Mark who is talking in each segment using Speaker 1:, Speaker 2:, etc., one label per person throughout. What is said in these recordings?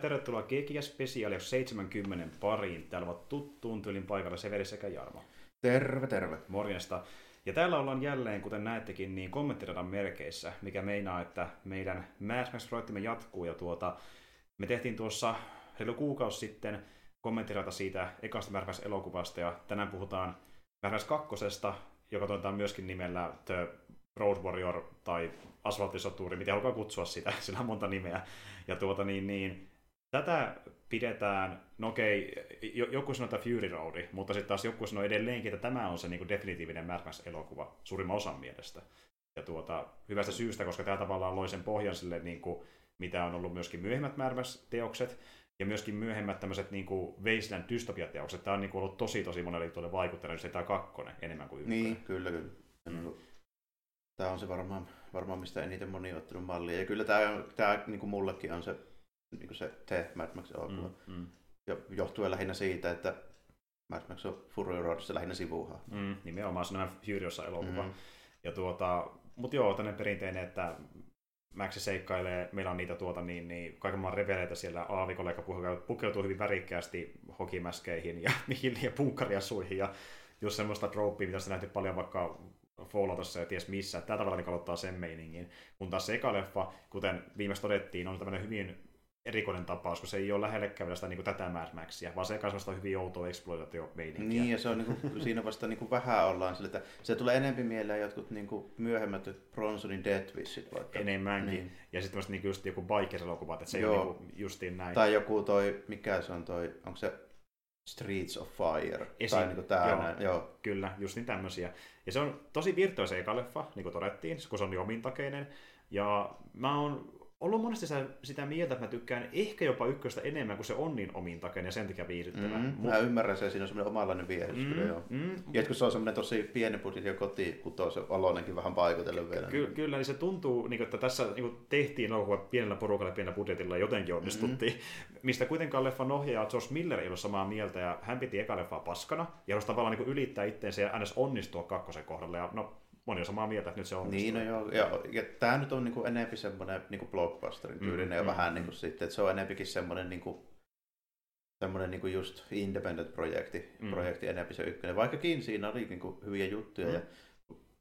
Speaker 1: Tervetuloa Geekiä Special 70 pariin. Täällä ovat tuttuun tyylin paikalla Severi sekä Jarmo.
Speaker 2: Terve, terve.
Speaker 1: Morjesta. Ja täällä ollaan jälleen, kuten näettekin, niin kommenttiradan merkeissä, mikä meinaa, että meidän Mad Max-projektimme jatkuu. Ja tuota, me tehtiin tuossa reilu kuukausi sitten kommenttirata siitä ekasta Mad Max-elokuvasta, ja tänään puhutaan Mad Max 2, joka tunnetaan myöskin nimellä The Road Warrior tai Asfalttisoturi, mitä haluaa kutsua sitä, sillä on monta nimeä. Ja tuota niin, niin tätä pidetään, no okei, jo- joku sanoo, että Fury Road, mutta sitten taas joku sanoo edelleenkin, että tämä on se niin definitiivinen Mad Max-elokuva suurimman osan mielestä. Ja tuota, hyvästä syystä, koska tämä tavallaan loi sen pohjan sille, niin kuin, mitä on ollut myöskin myöhemmät Mad Max-teokset, ja myöskin myöhemmät tämmöiset niin Wasteland dystopiateokset. Tämä on niin kuin ollut tosi tosi monelle tuolle vaikuttanut, just tämä kakkonen enemmän kuin ykkönen.
Speaker 2: Niin, kyllä, kyllä. Mm. Tämä on se varmaan, varmaan mistä eniten moni on ottanut mallia. Ja kyllä tämä, tämä niin kuin mullekin on se, niin kuin se The Mad Max elokuva.
Speaker 1: Mm, mm.
Speaker 2: Ja johtuen lähinnä siitä, että Mad Max on Fury Roadissa lähinnä sivuuhaa.
Speaker 1: Mm, nimenomaan se on Furiosa elokuva.
Speaker 2: Mm.
Speaker 1: Ja tuota, mutta joo, tämmöinen perinteinen, että Maxi seikkailee, meillä on niitä tuota niin, niin kaiken maailman reveleitä siellä aavikolla, joka pukeutuu hyvin värikkäästi hokimäskeihin ja mihin ja punkkariasuihin ja just semmoista tropea, mitä on nähty paljon vaikka Falloutissa ja ties missä. Tällä tavalla niin aloittaa sen meiningin. Kun taas se eka leffa, kuten viimeksi todettiin, on tämmöinen hyvin erikoinen tapaus, kun se ei ole lähellekään vielä sitä niin kuin tätä Mad Maxia, vaan se eka semmoista hyvin outoa exploitaatio-meininkiä.
Speaker 2: Niin, ja se on niin kuin, siinä vasta niin kuin vähän ollaan sillä, että se tulee enempi mieleen jotkut niin kuin myöhemmät Bronsonin Death Wishit vaikka.
Speaker 1: enemmänkin.
Speaker 2: Niin.
Speaker 1: Niin. Ja sitten niin just joku biker-elokuvat, että se
Speaker 2: Joo.
Speaker 1: ei ole niin justiin näin.
Speaker 2: Tai joku toi, mikä se on toi, onko se Streets of Fire?
Speaker 1: Esi-
Speaker 2: Tai niin kuin tää
Speaker 1: joo.
Speaker 2: näin, joo.
Speaker 1: Kyllä, just niin tämmöisiä. Ja se on tosi virtuoisa eka leffa, niin kuin todettiin, kun se on niin omintakeinen. Ja mä oon ollut monesti sitä, sitä mieltä, että mä tykkään ehkä jopa ykköstä enemmän, kun se on niin omintakeinen ja sen takia viihdyttävä.
Speaker 2: Mm,
Speaker 1: Mut-
Speaker 2: mä ymmärrän sen, siinä on semmoinen omanlainen viehys mm, kyllä joo.
Speaker 1: mm,
Speaker 2: Ja kun se on semmoinen tosi pieni budjetti ja koti, kun se aloinenkin vähän paikotellen vielä.
Speaker 1: Ky- kyllä, niin se tuntuu, niin kuin, että tässä niin kuin, tehtiin elokuva pienellä porukalla, pienellä budjetilla ja jotenkin onnistuttiin. Mm-hmm. Mistä kuitenkaan leffan ohjaaja Josh Miller ei ole samaa mieltä ja hän piti eka leffaa paskana ja halusi tavallaan niin kuin, ylittää itteensä ja ns. onnistua kakkosen kohdalla. Ja no, moni on samaa mieltä, että nyt se onnistuu.
Speaker 2: Niin, no joo. Ja, ja tämä nyt on niinku enempi semmoinen niinku blockbusterin tyylinen
Speaker 1: Mm,
Speaker 2: ja
Speaker 1: mm,
Speaker 2: vähän
Speaker 1: mm.
Speaker 2: niinku sitten, että se on enempikin semmoinen niinku, semmoinen niinku just independent-projekti,
Speaker 1: Mm.
Speaker 2: mm. projekti enempi se ykkönen. Vaikkakin siinä oli niinku hyviä juttuja
Speaker 1: Mm.
Speaker 2: mm. ja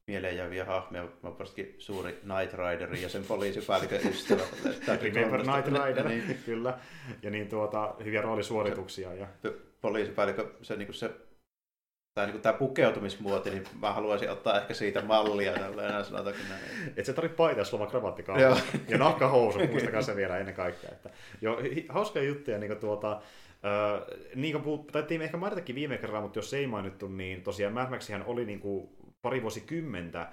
Speaker 2: mieleen jääviä hahmoja. Mä varsinkin suuri Night Rider ja sen poliisipäällikön ystävä.
Speaker 1: Remember. Night Rider,
Speaker 2: Niin,
Speaker 1: kyllä. Ja niin tuota, hyviä roolisuorituksia. Ja...
Speaker 2: poliisipäällikö, se, niinku se tai niinku tämä pukeutumismuoti, niin mä haluaisin ottaa ehkä siitä mallia sanotaanko näin.
Speaker 1: Et se tarvitse paita, jos sulla on. Ja nahkahousut, muistakaa se vielä ennen kaikkea. Että, jo, hauskoja juttuja, niin kuin tuota, Öö, niin kuin puhut, ehkä mainitakin viime kerralla, mutta jos ei mainittu, niin tosiaan Mad Maxihan oli niin kuin pari vuosikymmentä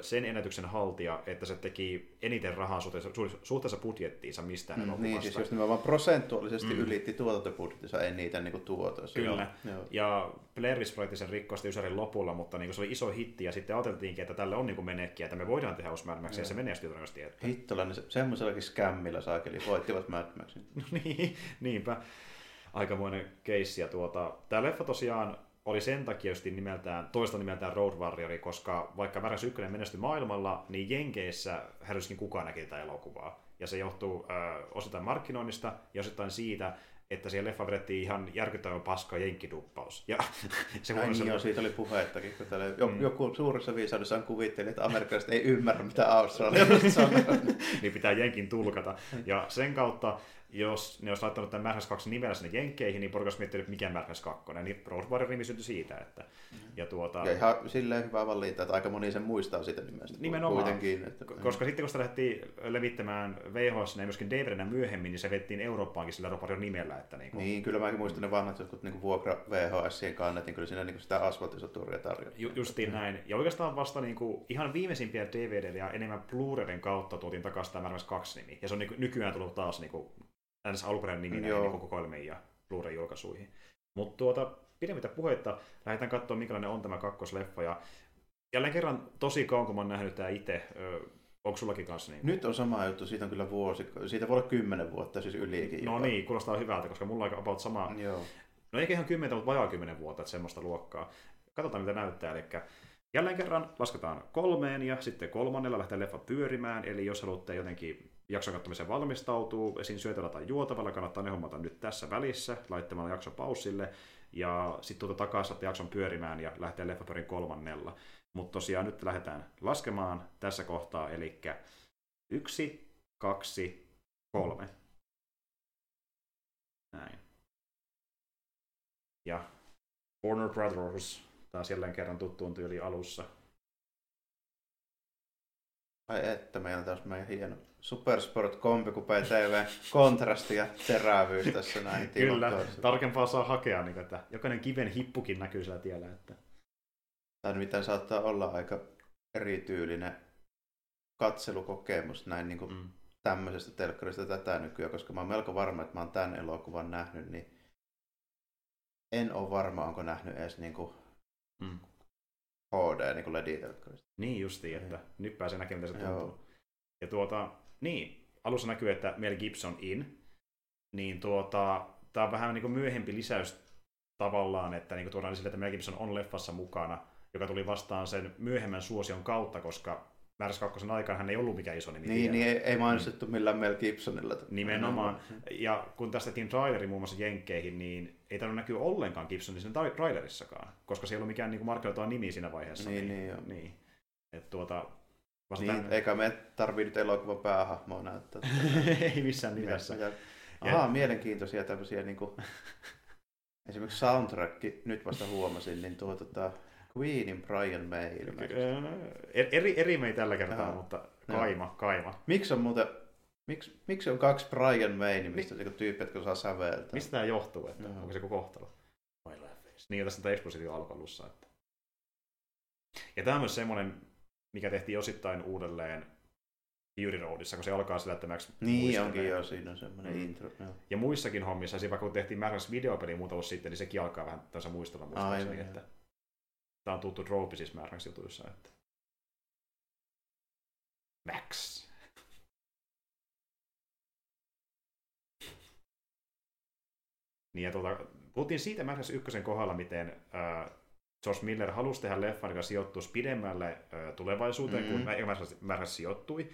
Speaker 1: sen ennätyksen haltija, että se teki eniten rahaa suhteessa, su- suhteessa budjettiinsa mistään
Speaker 2: Mm,
Speaker 1: elokuvasta.
Speaker 2: niin, siis jos nimenomaan prosentuaalisesti
Speaker 1: Mm.
Speaker 2: ylitti tuotantobudjetissa, ei niitä niinku tuotoissa.
Speaker 1: Kyllä.
Speaker 2: Joo.
Speaker 1: Ja Blair Witch sen rikkoi Ysärin lopulla, mutta niin se oli iso hitti, ja sitten ajateltiinkin, että tälle on niin menekkiä, että me voidaan tehdä uusi Mad Max, ja se menestyi todennäköisesti. Että...
Speaker 2: Hittolainen, se, semmoisellakin skämmillä saakeli voittivat Mad Maxin.
Speaker 1: No niin, niinpä. Aikamoinen keissi. Ja tuota, tämä leffa tosiaan oli sen takia just nimeltään, toista nimeltään Road Warrior, koska vaikka Väräs 1 menestyi maailmalla, niin Jenkeissä häryskin kukaan näki tätä elokuvaa. Ja se johtuu ö, osittain markkinoinnista ja osittain siitä, että siihen leffa vedettiin ihan järkyttävän paska jenkkiduppaus. Ja se
Speaker 2: Ai niin, joo, siitä oli puhettakin, kun täällä jo,
Speaker 1: Mm.
Speaker 2: joku suuressa viisaudessaan kuvitteli, että amerikkalaiset ei ymmärrä, mitä australialaiset sanoo.
Speaker 1: niin pitää jenkin tulkata. Ja sen kautta jos ne olisi laittanut tämän Mad 2 nimellä sinne Jenkkeihin, niin porukka olisi miettinyt, mikä Mad 2, niin Rose Warrior nimi syntyi siitä. Että, ja tuota,
Speaker 2: Ja ihan silleen hyvä valinta, että aika moni sen muistaa siitä nimestä.
Speaker 1: Nimenomaan.
Speaker 2: Kuitenkin, että,
Speaker 1: koska sitten kun sitä lähdettiin levittämään VHS ja myöskin DVDnä myöhemmin, niin se vettiin Eurooppaankin sillä Rose Warrior nimellä. Että niin kuin,
Speaker 2: Niin, kyllä mäkin muistan ne vanhat jotkut niin vuokra VHSien kannet, niin kyllä siinä niin sitä asfalttisoturia tarjolla.
Speaker 1: Ju- justiin näin. Ja oikeastaan vasta niin kuin, ihan viimeisimpiä DVD ja enemmän Blu-rayden kautta tuotiin takaisin tämä Mad 2 nimi. Ja se on niin kuin, nykyään tullut taas niin kuin, ns. alkuperäinen nimi näihin niin kokoelmiin ja Blu-ray-julkaisuihin. Mutta tuota, pidemmittä puhetta, lähdetään katsomaan, minkälainen on tämä kakkosleffa. Ja jälleen kerran tosi kauan, kun mä oon nähnyt tämä itse. Onko sullakin kanssa niin?
Speaker 2: Nyt on sama juttu, siitä on kyllä vuosi, siitä voi olla kymmenen vuotta, siis ylikin.
Speaker 1: No
Speaker 2: jopa.
Speaker 1: niin, kuulostaa hyvältä, koska mulla on aika about sama,
Speaker 2: Joo.
Speaker 1: No eikä ihan 10, mutta vajaa 10 vuotta, että semmoista luokkaa. Katsotaan, mitä näyttää. Eli jälleen kerran lasketaan kolmeen ja sitten kolmannella lähtee leffa pyörimään. Eli jos haluatte jotenkin jakson katsomiseen valmistautuu, esim. syötävällä tai juotavalla, kannattaa ne hommata nyt tässä välissä, laittamalla jakso paussille. Ja sitten tuota takaisin jakson pyörimään ja lähtee leffa pyörin kolmannella. Mutta tosiaan nyt lähdetään laskemaan tässä kohtaa, eli yksi, kaksi, kolme. Näin. Ja Warner Brothers taas jälleen kerran tuttuun tyyli alussa.
Speaker 2: Ai että, meillä on taas meidän hieno Supersport Kompi Coupe TV kontrasti ja terävyys tässä näin.
Speaker 1: Kyllä, tarkempaa saa hakea, niin että jokainen kiven hippukin näkyy sillä tiellä. Että...
Speaker 2: Tai nimittäin saattaa olla aika erityylinen katselukokemus näin niin kuin
Speaker 1: Mm.
Speaker 2: tämmöisestä telkkarista tätä nykyään, koska mä oon melko varma, että mä oon tämän elokuvan nähnyt, niin en ole varma, onko nähnyt edes niin kuin
Speaker 1: Mm.
Speaker 2: HD niin kuin LED-telkkarista.
Speaker 1: Niin justiin, että nyt pääsee näkemään, mitä se
Speaker 2: Joo.
Speaker 1: tuntuu. Ja tuota, niin, alussa näkyy, että Mel Gibson in, niin tuota, tämä on vähän niin kuin myöhempi lisäys tavallaan, että niin kuin tuodaan esille, että Mel Gibson on leffassa mukana, joka tuli vastaan sen myöhemmän suosion kautta, koska Määräs 2 aikana hän ei ollut mikään iso nimi
Speaker 2: Niin,
Speaker 1: vielä.
Speaker 2: niin ei, ei mainostettu millään Mel Gibsonilla.
Speaker 1: Nimenomaan. Ja kun tästä tehtiin traileri muun muassa Jenkkeihin, niin ei tainnut näkyä ollenkaan Gibsonin siinä tra- trailerissakaan, koska se ei ollut mikään niin markkinoitua nimi siinä vaiheessa.
Speaker 2: Niin, niin, joo.
Speaker 1: niin. Et tuota, vasta
Speaker 2: Niin,
Speaker 1: tämän-
Speaker 2: eikä me tarvii nyt elokuvan päähahmoa näyttää.
Speaker 1: ei missään nimessä.
Speaker 2: Ja, Ahaa, mielenkiintoisia tämmöisiä niin kuin, esimerkiksi soundtrack, nyt vasta huomasin, niin tuo tota, Queenin Brian May ilmeisesti.
Speaker 1: Eri, eri, ei tällä kertaa,
Speaker 2: Joo.
Speaker 1: mutta kaima, kaima.
Speaker 2: Miksi on muuten, miksi, miksi on kaksi Brian May nimistä niin tyyppiä, jotka osaa säveltää?
Speaker 1: Mistä tämä johtuu, että
Speaker 2: Joo.
Speaker 1: onko se joku kohtalo? Is. Niin, tässä on tämä ekspositio alkalussa. Että... Ja tämä on myös semmoinen, mikä tehtiin osittain uudelleen Fury Roadissa, kun se alkaa sillä, että Max
Speaker 2: Niin onkin jo, siinä on semmoinen
Speaker 1: Mm.
Speaker 2: intro. Joo.
Speaker 1: Ja muissakin hommissa, vaikka kun tehtiin Max videopeli muutama vuosi sitten, niin sekin alkaa vähän tässä muistella muistaakseni,
Speaker 2: Aivan,
Speaker 1: että tämä on tuttu siis Max jutuissa, että Max. Niin ja tuolta, puhuttiin siitä Max ykkösen kohdalla, miten äh, Josh Miller halusi tehdä leffan, joka sijoittuisi pidemmälle äh, tulevaisuuteen, mm.
Speaker 2: Mm.
Speaker 1: kuin Max, Max sijoittui.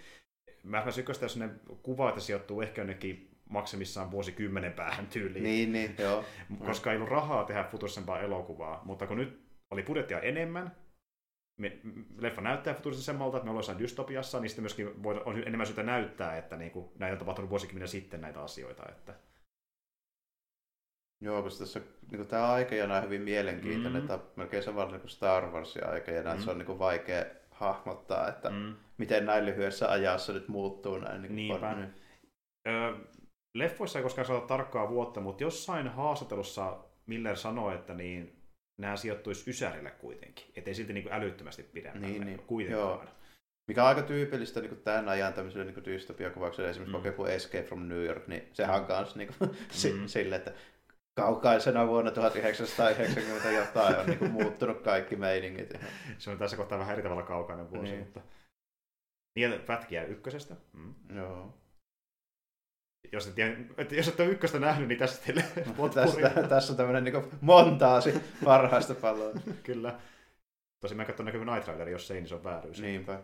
Speaker 1: Max ykköstä on sellainen kuva, että sijoittuu ehkä jonnekin maksimissaan vuosikymmenen päähän tyyliin,
Speaker 2: Niin, niin, joo.
Speaker 1: koska ei ollut rahaa tehdä futuristisempaa elokuvaa. Mutta kun nyt oli budjettia enemmän, me, leffa näyttää futuristisemmalta, että me ollaan jossain dystopiassa, niin sitten myöskin voi, on enemmän syytä näyttää, että niin kuin, näitä on tapahtunut vuosikymmenen sitten näitä asioita. Että,
Speaker 2: Joo, koska tässä niin tämä aikajana on hyvin mielenkiintoinen,
Speaker 1: Mm.
Speaker 2: mm. että melkein samalla niin kuin Star Warsin aikajana,
Speaker 1: Mm.
Speaker 2: että se on niin kuin vaikea hahmottaa, että
Speaker 1: mm.
Speaker 2: miten näin lyhyessä ajassa nyt muuttuu näin. Niin
Speaker 1: Niinpä.
Speaker 2: paljon.
Speaker 1: Ö, leffoissa ei koskaan saada tarkkaa vuotta, mutta jossain haastattelussa Miller sanoi, että niin, nämä sijoittuisi Ysärille kuitenkin. Että ei silti niin kuin älyttömästi pidemmälle
Speaker 2: Niin, niin.
Speaker 1: kuitenkaan.
Speaker 2: Joo. Mikä on aika tyypillistä niin tämän ajan tämmöiselle niin dystopiakuvaukselle, esimerkiksi
Speaker 1: Mm.
Speaker 2: mm. joku Escape from New York, niin sehän on kanssa niin kuin,
Speaker 1: Mm.
Speaker 2: mm. sille, että kaukaisena vuonna 1990 jotain on niin kuin, muuttunut kaikki meiningit.
Speaker 1: Se on tässä kohtaa vähän eri tavalla kaukainen vuosi,
Speaker 2: Niin.
Speaker 1: mutta... Niin, pätkiä ykkösestä. Mm.
Speaker 2: Joo.
Speaker 1: Jos, et, että jos et ole ykköstä nähnyt, niin tässä teille potpuri.
Speaker 2: Tässä, tässä on tämmöinen niin montaasi parhaista paloa.
Speaker 1: Kyllä. Tosin mä katson näkyy night traileri, jos ei, niin se on vääryys.
Speaker 2: Niinpä.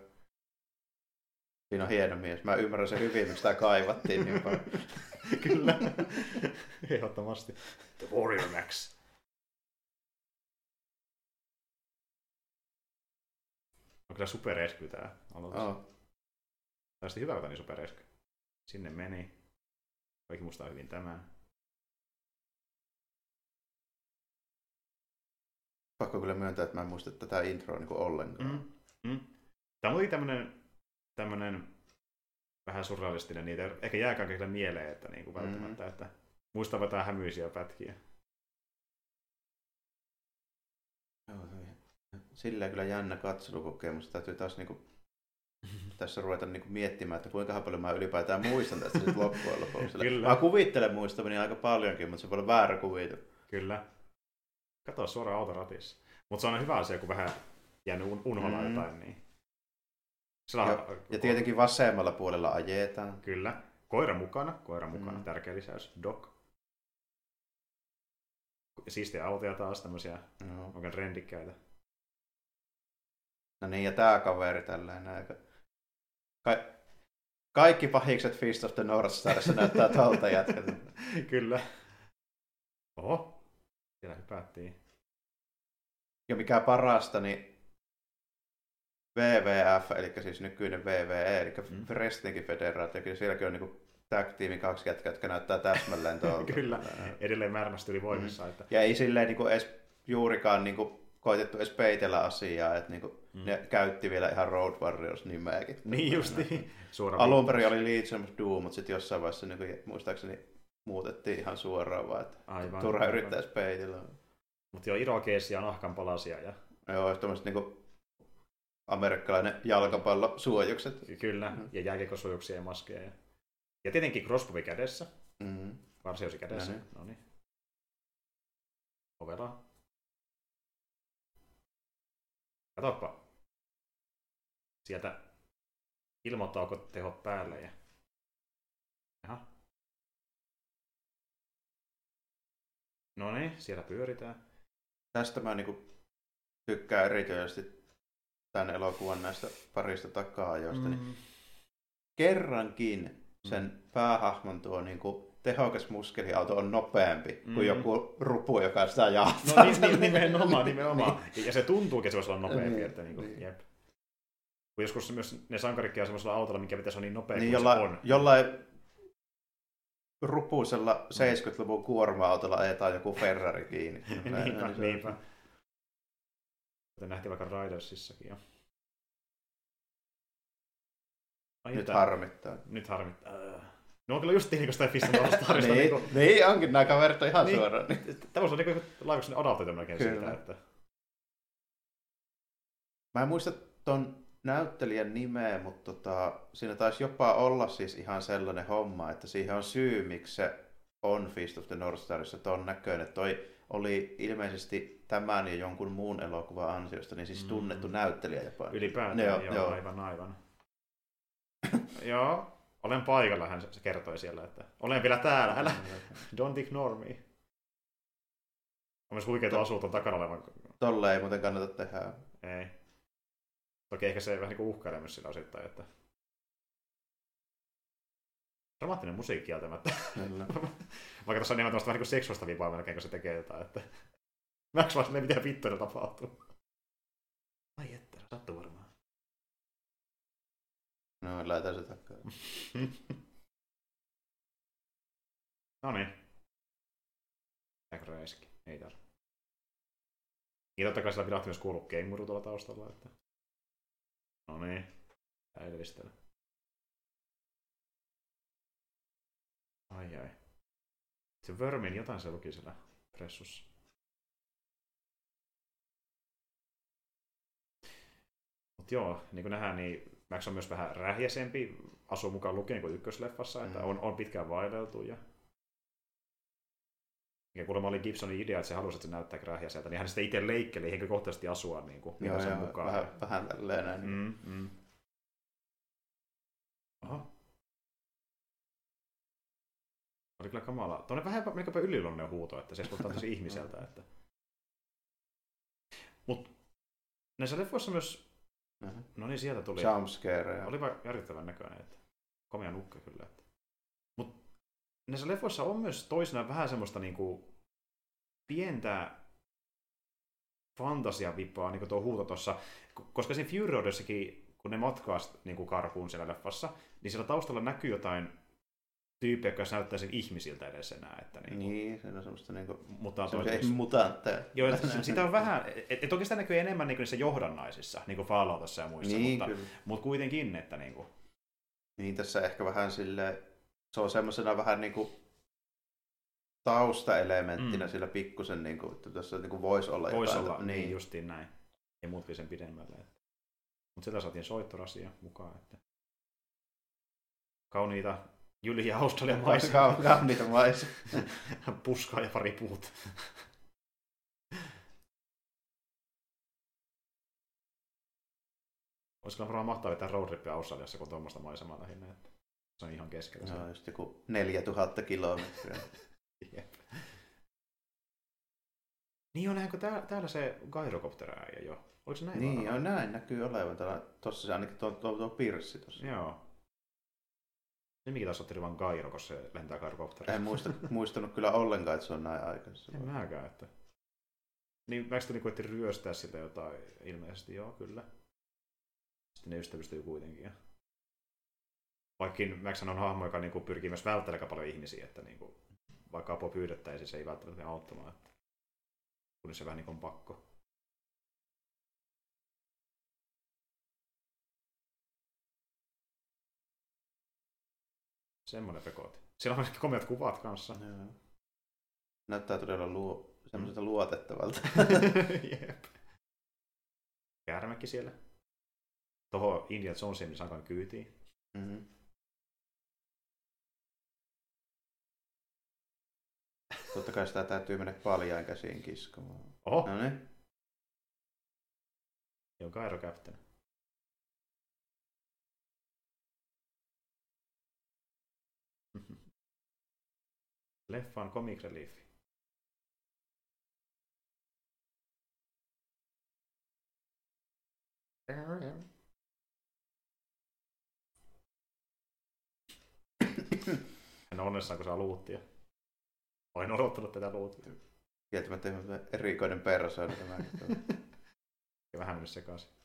Speaker 2: Siinä on hieno mies. Mä ymmärrän sen hyvin, miksi sitä kaivattiin niin paljon.
Speaker 1: Kyllä. Ehdottomasti. The Warrior Max. On kyllä superesky tää aloitus. Oh. Tästä hyvältä niin superesky. Sinne meni. Kaikki muistaa hyvin tämän.
Speaker 2: Pakko kyllä myöntää, että mä en muista tätä introa niin ollenkaan.
Speaker 1: Mm. Mm. Tämä oli tämmönen, tämmönen vähän surrealistinen, niitä ehkä jää kaikille mieleen, että niinku välttämättä, mm. että muistaa jotain hämyisiä pätkiä.
Speaker 2: Joo. Silleen kyllä jännä katselukokemus. Täytyy taas niinku tässä ruveta niinku miettimään, että kuinka paljon mä ylipäätään muistan tästä sit loppujen lopuksi.
Speaker 1: Kyllä.
Speaker 2: Mä kuvittelen muistavani aika paljonkin, mutta se voi olla väärä kuvite.
Speaker 1: Kyllä. Kato suoraan autoratissa. Mutta se on hyvä asia, kun vähän jäänyt un- unholla
Speaker 2: Mm.
Speaker 1: jotain, niin... Sillä
Speaker 2: Ja, ja tietenkin vasemmalla puolella ajetaan.
Speaker 1: Kyllä. Koira mukana, koira mukana,
Speaker 2: Mm.
Speaker 1: tärkeä lisäys. Doc. Siistiä autoja taas, tämmöisiä
Speaker 2: Joo.
Speaker 1: oikein trendikkäitä.
Speaker 2: No niin, ja tää kaveri tällainen aika... Ka- kaikki pahikset Fist of the North Starissa näyttää tuolta jätkältä.
Speaker 1: Kyllä. Oho. Siellä hypättiin.
Speaker 2: Ja mikä parasta, niin WWF, eli siis nykyinen WWE, eli
Speaker 1: Mm.
Speaker 2: Wrestlingin federaatio, kyllä sielläkin on niinku tag tiimin kaksi jätkää, jotka näyttää täsmälleen tuolta.
Speaker 1: Kyllä. Edelleen määrämästi yli voimissa.
Speaker 2: Mm.
Speaker 1: Että...
Speaker 2: Ja ei silleen niinku edes juurikaan niinku koitettu edes peitellä asiaa, että niinku
Speaker 1: Mm.
Speaker 2: ne käytti vielä ihan Road Warriors-nimeäkin.
Speaker 1: Niin justi.
Speaker 2: Alun perin oli Legion of Doom, mutta sitten jossain vaiheessa niin muistaakseni muutettiin ihan suoraan vaan, että
Speaker 1: Aivan.
Speaker 2: turha yrittäisi peitellä.
Speaker 1: Mutta joo, irokeesia, nahkan palasia ja
Speaker 2: Joo, tämmöiset niinku amerikkalainen jalkapallo suojukset.
Speaker 1: kyllä,
Speaker 2: Mm.
Speaker 1: ja jääkiekosuojuksia ja maskeja. Ja, ja tietenkin crossbowi kädessä,
Speaker 2: Mm.
Speaker 1: varsiosi kädessä.
Speaker 2: No niin.
Speaker 1: No niin. Ovela. Katoppa. Sieltä ilmoittaako tehot päälle ja... Jaha. No niin, siellä pyöritään.
Speaker 2: Tästä mä niinku tykkään erityisesti tämän elokuvan näistä parista takaa-ajoista. Mm. Niin kerrankin sen päähahmon tuo niinku tehokas muskeliauto on nopeampi mm.
Speaker 1: Mm.
Speaker 2: kuin joku rupu, joka sitä ajaa.
Speaker 1: No niin, niin, nimenomaan, nimenomaan. Ja se tuntuukin, että se voisi olla nopeampi.
Speaker 2: Niin,
Speaker 1: Että niin kuin,
Speaker 2: niin.
Speaker 1: jep. Kun joskus myös ne sankarikki on semmoisella autolla, mikä pitäisi olla niin nopea
Speaker 2: Niin
Speaker 1: kuin
Speaker 2: jolla,
Speaker 1: se on.
Speaker 2: jollain rupuisella 70-luvun kuorma-autolla ajetaan joku Ferrari kiinni.
Speaker 1: niinpä,
Speaker 2: Se-
Speaker 1: niinpä. Kuten nähtiin vaikka Ridersissakin jo. Ai
Speaker 2: Nyt harmittaa.
Speaker 1: Nyt harmittaa. No on kyllä just niin kuin sitä Fiston All Starista.
Speaker 2: niin,
Speaker 1: niin,
Speaker 2: niin, onkin nämä kaverit on ihan
Speaker 1: Niin.
Speaker 2: suoraan. Niin.
Speaker 1: Tämä olla niin kuin laivaksen adaptoitu melkein
Speaker 2: Kyllä.
Speaker 1: siitä, että...
Speaker 2: Mä en muista ton näyttelijän nimeä, mutta tota, siinä taisi jopa olla siis ihan sellainen homma, että siihen on syy, miksi se on Feast of the North Starissa ton näköinen. Toi oli ilmeisesti tämän ja jonkun muun elokuvan ansiosta, niin siis
Speaker 1: Mm.
Speaker 2: tunnettu näyttelijä jopa.
Speaker 1: Ylipäätään,
Speaker 2: joo,
Speaker 1: joo, joo. aivan, aivan. joo, olen paikalla, hän se kertoi siellä, että olen vielä täällä, älä, don't ignore me. On myös huikeeta asua tuon takana olevan.
Speaker 2: Tolle ei muuten kannata tehdä.
Speaker 1: Ei. Toki ehkä se vähän niin kuin uhkailee myös sillä osittain, että... Dramaattinen musiikki kieltämättä. Vaikka tuossa on ihan tämmöistä vähän niin kuin seksuaalista vipaa melkein, kun se tekee jotain, että... Mä vaan mitä vittua tapahtuu. Ai että, sattuu varmaan.
Speaker 2: No, lähetään se takaa.
Speaker 1: no niin. Aika räiski. Ei tarvi. Ja totta kai sillä vilahti myös kuuluu kenguru tuolla taustalla, että... No niin. Tää edellistellä. Ai ai. Se Vermin jotain se luki siellä pressussa. Mut joo, niin kuin nähdään, niin Max on myös vähän rähjäsempi, asuu mukaan lukien kuin ykkösleffassa, että
Speaker 2: Mm.
Speaker 1: on, on pitkään vaihdeltu ja ja kuulemma oli Gibsonin idea, että se halusi, että se näyttää rähjäseltä, niin hän sitä itse leikkeli henkilökohtaisesti asua niin kuin,
Speaker 2: Joo,
Speaker 1: sen
Speaker 2: joo,
Speaker 1: mukaan.
Speaker 2: vähän, vähän tälleen näin.
Speaker 1: Mm, mm. Aha. Oli kyllä kamala. Tuonne vähän melkeinpä yliluonnollinen huuto, että se eskultaa tosi ihmiseltä. Että... Mut näissä leffoissa myös,
Speaker 2: Mhm.
Speaker 1: no niin sieltä tuli,
Speaker 2: Jumpscare. ja-
Speaker 1: olipa järkyttävän näköinen, että komea nukka kyllä. Että. Mut näissä leffoissa on myös toisinaan vähän semmoista niinku pientä fantasiavipaa, niin kuin tuo huuto tuossa, koska siinä Fury Roadissakin, kun ne matkaa niin kuin karkuun siellä leffassa, niin siellä taustalla näkyy jotain tyyppejä, jotka näyttäisi ihmisiltä edes enää. Että niin,
Speaker 2: Niin, se on semmoista niinku...
Speaker 1: mutta
Speaker 2: Semmoisia mutantteja.
Speaker 1: Joo, että sitä on vähän, et, et oikeastaan näkyy enemmän niin niissä johdannaisissa, niin kuin Falloutissa ja muissa,
Speaker 2: Niin,
Speaker 1: mutta,
Speaker 2: kyllä.
Speaker 1: mutta kuitenkin, että niin kuin,
Speaker 2: Niin tässä ehkä vähän sille se on semmoisena vähän niinku taustaelementtinä
Speaker 1: Mm.
Speaker 2: sillä pikkusen, niinku, että tässä niinku voisi olla
Speaker 1: voisi
Speaker 2: jotain.
Speaker 1: olla niin. justiin näin. Ja muut vie sen pidemmälle. Että. Mutta sitä saatiin soittorasia mukaan. Että. Kauniita Jyliä Australian maissa.
Speaker 2: Ka- kauniita maissa.
Speaker 1: Puskaa ja pari puuta. Olisi kyllä varmaan mahtavaa vetää roadtripia Australiassa, kun tuommoista maisemaa lähinnä. Että se on ihan keskellä.
Speaker 2: Se on just joku 4000 kilometriä.
Speaker 1: Jep. Niin on, näinkö täällä, täällä se gyrokopteräijä jo? Oliko se näin?
Speaker 2: niin, on näin näkyy olevan. Tossa se ainakin tuo, tuo, tuo pirssi tossa.
Speaker 1: Joo. Nimikin taas otti vaan Gairo, koska se lentää gyrokopterissa.
Speaker 2: En muista, muistanut kyllä ollenkaan, että se on näin aikaisessa.
Speaker 1: En mäkään, että... Niin Max tuli koitti ryöstää siltä jotain, ilmeisesti joo, kyllä. Sitten ne ystävystyy kuitenkin. Ja... Vaikkin Max on hahmo, joka niinku pyrkii myös välttämään aika paljon ihmisiä, että niinku, vaikka apua pyydettäisiin, se ei välttämättä auttamaan. Että... Kun se vähän niin on pakko. Semmoinen pekoti. Siellä on myöskin komeat kuvat kanssa.
Speaker 2: Joo. Näyttää todella luo, semmoiselta luotettavalta.
Speaker 1: Jep. Käärmäkin siellä. Tuohon Indiana Jonesin niin sankan kyytiin.
Speaker 2: Mm-hmm. Totta kai sitä täytyy mennä paljain käsiin kiskomaan.
Speaker 1: Oho,
Speaker 2: No niin.
Speaker 1: on Cairo Captain. Leffan comic relief. En onnessaan, kun saa luuttia. Olen odottanut tätä luuttia.
Speaker 2: Kieltämättä erikoinen persoona tämä.
Speaker 1: Vähän mennyt sekaisin.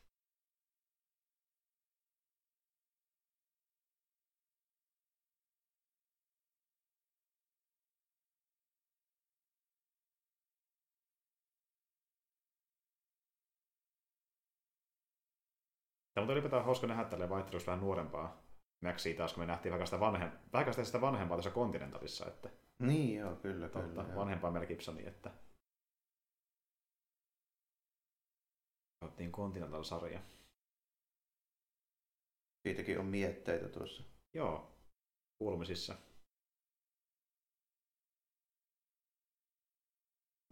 Speaker 1: Tämä mutta ylipäätään hauska nähdä tälleen vaihtelussa vähän nuorempaa Maxia taas, kun me nähtiin vähän sitä, vanhem... vähän sitä vanhempaa tässä Continentalissa, että
Speaker 2: niin joo, kyllä,
Speaker 1: totta,
Speaker 2: kyllä. joo.
Speaker 1: vanhempaa Mel Gibsonia, että Otettiin Continental-sarja.
Speaker 2: Siitäkin on mietteitä tuossa.
Speaker 1: Joo, kuulumisissa.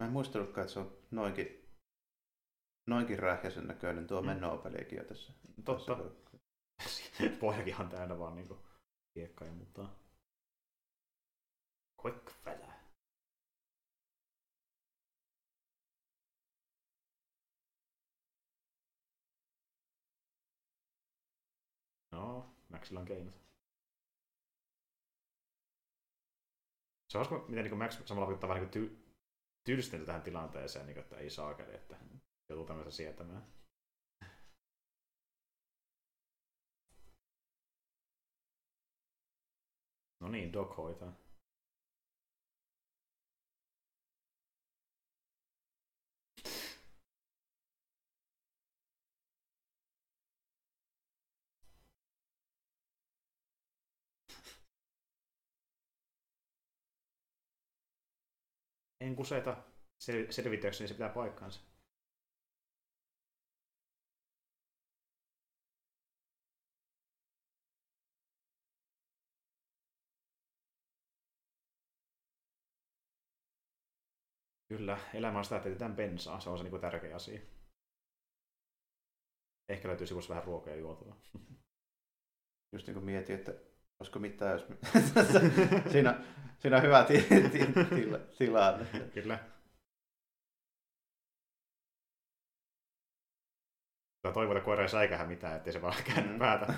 Speaker 2: Mä en muistanutkaan, että se on noinkin, noinkin rähjäisen näköinen tuo
Speaker 1: Mm.
Speaker 2: Menno-pelikin jo tässä.
Speaker 1: Totta.
Speaker 2: Tässä-
Speaker 1: Pohjakin on täynnä vaan niinku kiekkaa ja muuta. Quick fella. No, Maxilla on keinot. Se on hauska, miten niin Max samalla vaikuttaa vähän niin ty- tylstintä tähän tilanteeseen, niin kuin, että ei saakeli, että tämmöistä sietämään. No niin, Doc hoitaa. En kuseta sel- selvitykseni, se pitää paikkaansa. Kyllä, elämä on sitä, että jätetään bensaa. Se on se niin tärkeä asia. Ehkä löytyy sivussa vähän ruokaa ja juotua.
Speaker 2: Just niin kuin mietin, että olisiko mitään, jos... siinä, siinä on hyvä ti- ti- tila, tilanne.
Speaker 1: Kyllä. Tai toivon, että koira ei säikähä mitään, ettei se vaan käänny
Speaker 2: Mm.
Speaker 1: päätä.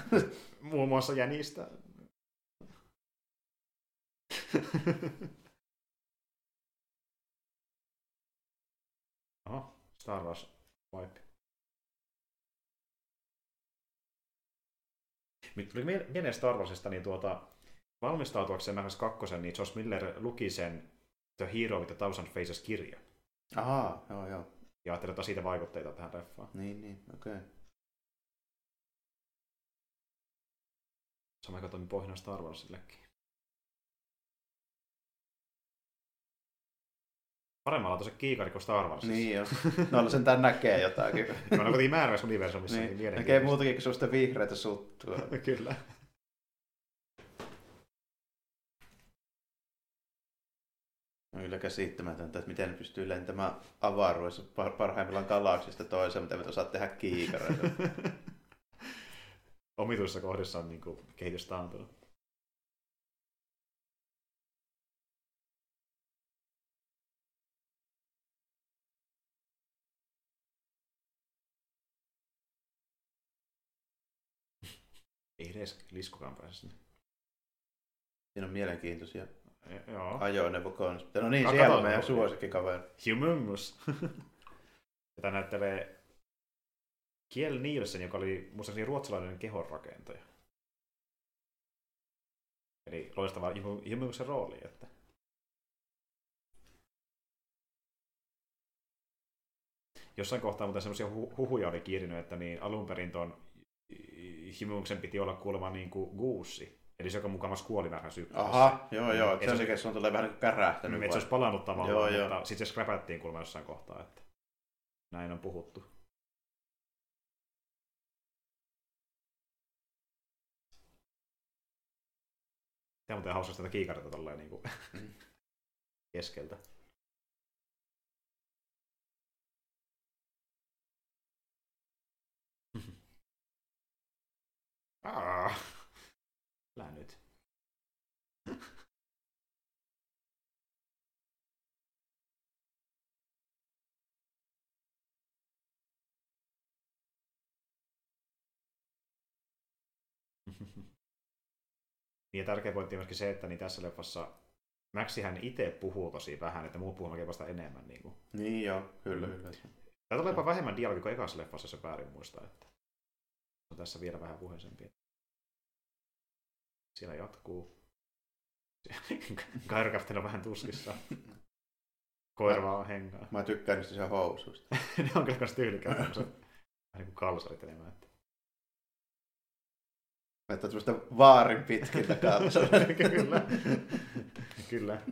Speaker 1: Muun muassa jänistä. Star Wars wipe. Nyt tuli mie- mieleen Star Warsista, niin tuota, valmistautuakseen Max 2, niin Josh Miller luki sen The Hero with a Thousand Faces-kirja.
Speaker 2: Ahaa, joo joo.
Speaker 1: Ja ajattelin, että siitä vaikutteita tähän leffaan.
Speaker 2: Niin, niin, okei. Okay.
Speaker 1: Sama joka toimi pohjana Star Warsillekin. Paremmalla kiikari kuin Star Warsissa.
Speaker 2: Niin jo. No sen tän näkee jotakin.
Speaker 1: no, on kuitenkin määrävässä universumissa. Niin,
Speaker 2: niin näkee muutakin kuin sellaista vihreitä suttua.
Speaker 1: Kyllä.
Speaker 2: On kyllä käsittämätöntä, että miten ne pystyy lentämään avaruudessa parhaimmillaan galaksista toiseen, mutta eivät osaa tehdä kiikareita.
Speaker 1: Omituissa kohdissa on niin kuin, Ei edes liskokaan pääse sinne.
Speaker 2: Siinä on mielenkiintoisia
Speaker 1: E- joo.
Speaker 2: ajoneuvokonsepteja. No niin, siellä on meidän suosikkikaveri.
Speaker 1: Humongous. Jota näyttelee Kiel Nielsen, joka oli muistaakseni ruotsalainen kehonrakentaja. Eli loistava Humongousen rooli. Että... Jossain kohtaa muuten semmoisia huhuja oli kiirinyt, että niin alun perin tuon Humongousen piti olla kuulemma niin kuin guussi. Eli se, joka mukavasti kuoli vähän syksyssä.
Speaker 2: Aha, joo joo. Se, se, se on tulee vähän niin kärähtänyt.
Speaker 1: Mm, että se olisi palannut tavallaan, joo, mutta sitten se scrapattiin kuulemma jossain kohtaa. Että näin on puhuttu. Tämä on muuten hauska sitä kiikarita tolleen niin kuin mm. keskeltä. Ah. Lää nyt. Niin ja tärkeä pointti on myöskin se, että niin tässä leffassa Maxihän itse puhuu tosi vähän, että muut puhuu vasta enemmän. Niin, kuin.
Speaker 2: niin joo, kyllä, kyllä.
Speaker 1: Tää tulee jopa vähemmän dialogi kuin ekassa leffassa, se väärin muistaa. Että on tässä vielä vähän puheisempi. Siellä jatkuu. Kairokaften on vähän tuskissa. Koira on hengaa.
Speaker 2: Mä tykkään niistä sen housuista.
Speaker 1: ne on kyllä kans tyylikkäitä. vähän niin kuin kalsarit enemmän. Että...
Speaker 2: Että tämmöistä vaarin pitkiltä kalsarit.
Speaker 1: kyllä. kyllä.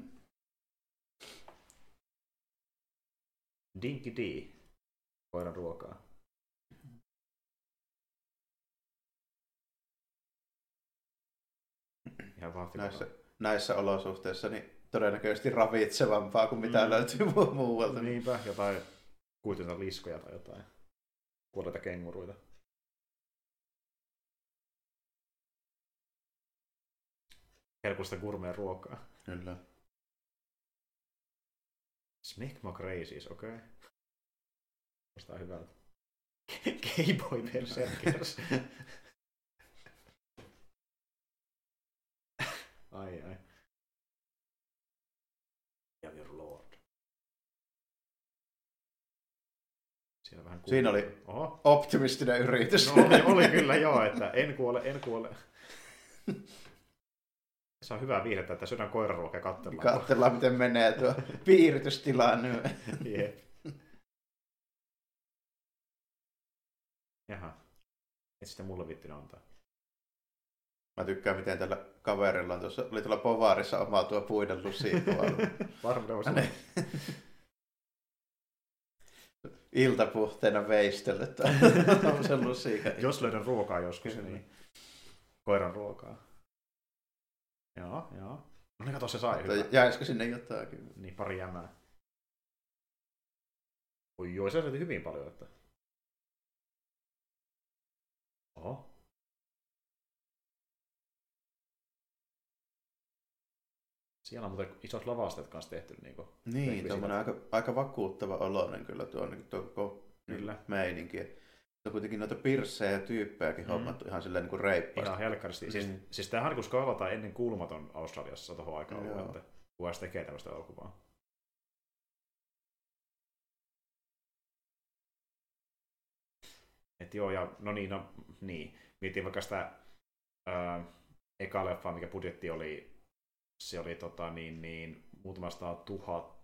Speaker 1: Dinky D. Koiran ruokaa.
Speaker 2: Ihan näissä, näissä olosuhteissa niin todennäköisesti ravitsevampaa kuin mitä mm. löytyy muualta.
Speaker 1: Niinpä, jotain kuitenkin liskoja tai jotain kuolleita kenguruita. Herkusta gourmet ruokaa.
Speaker 2: Kyllä.
Speaker 1: Smegma Crazies, okei. Okay. Kuulostaa hyvältä. Gayboy Berserkers. Ai ai. Ja your lord.
Speaker 2: Siinä, vähän kuuluu. Siinä oli Oho. optimistinen yritys.
Speaker 1: No, oli, oli kyllä joo, että en kuole, en kuole. Se on hyvä viihdettä, että syödään koiraruoka ja katsellaan.
Speaker 2: Katsellaan, miten menee tuo piiritystilanne.
Speaker 1: Jep. Jaha. Et sitä mulle vittin antaa.
Speaker 2: Mä tykkään, miten tällä kaverilla on tuossa, oli tuolla Povaarissa omaa tuo puiden lusi
Speaker 1: Varmaan
Speaker 2: Iltapuhteena veistellyt sen lusiikan.
Speaker 1: Jos löydän ruokaa joskus, niin koiran ruokaa. Joo, joo. No niin, kato, se sai. Hyvä.
Speaker 2: Jäisikö sinne jotakin?
Speaker 1: Niin, pari jämää. Oi joo, se hyvin paljon, että... Oho. Siellä on muuten isot lavasteet kanssa tehty. Niin, kuin,
Speaker 2: niin tuommoinen aika, aika vakuuttava oloinen kyllä tuo, niin tuo koko kyllä. meininki. On kuitenkin noita pirssejä ja tyyppejäkin mm. hommattu ihan silleen niin kuin reippaasti.
Speaker 1: Ihan helkkaristi. Mm. Siis, siis tämähän kun skaalataan ennen kuulumaton Australiassa tuohon aikaan ollut, että kuka tekee tämmöistä elokuvaa. Et joo, ja no niin, no niin. Mietin vaikka sitä ää, eka leffa, mikä budjetti oli, se oli tota, niin, niin, muutamasta tuhatta,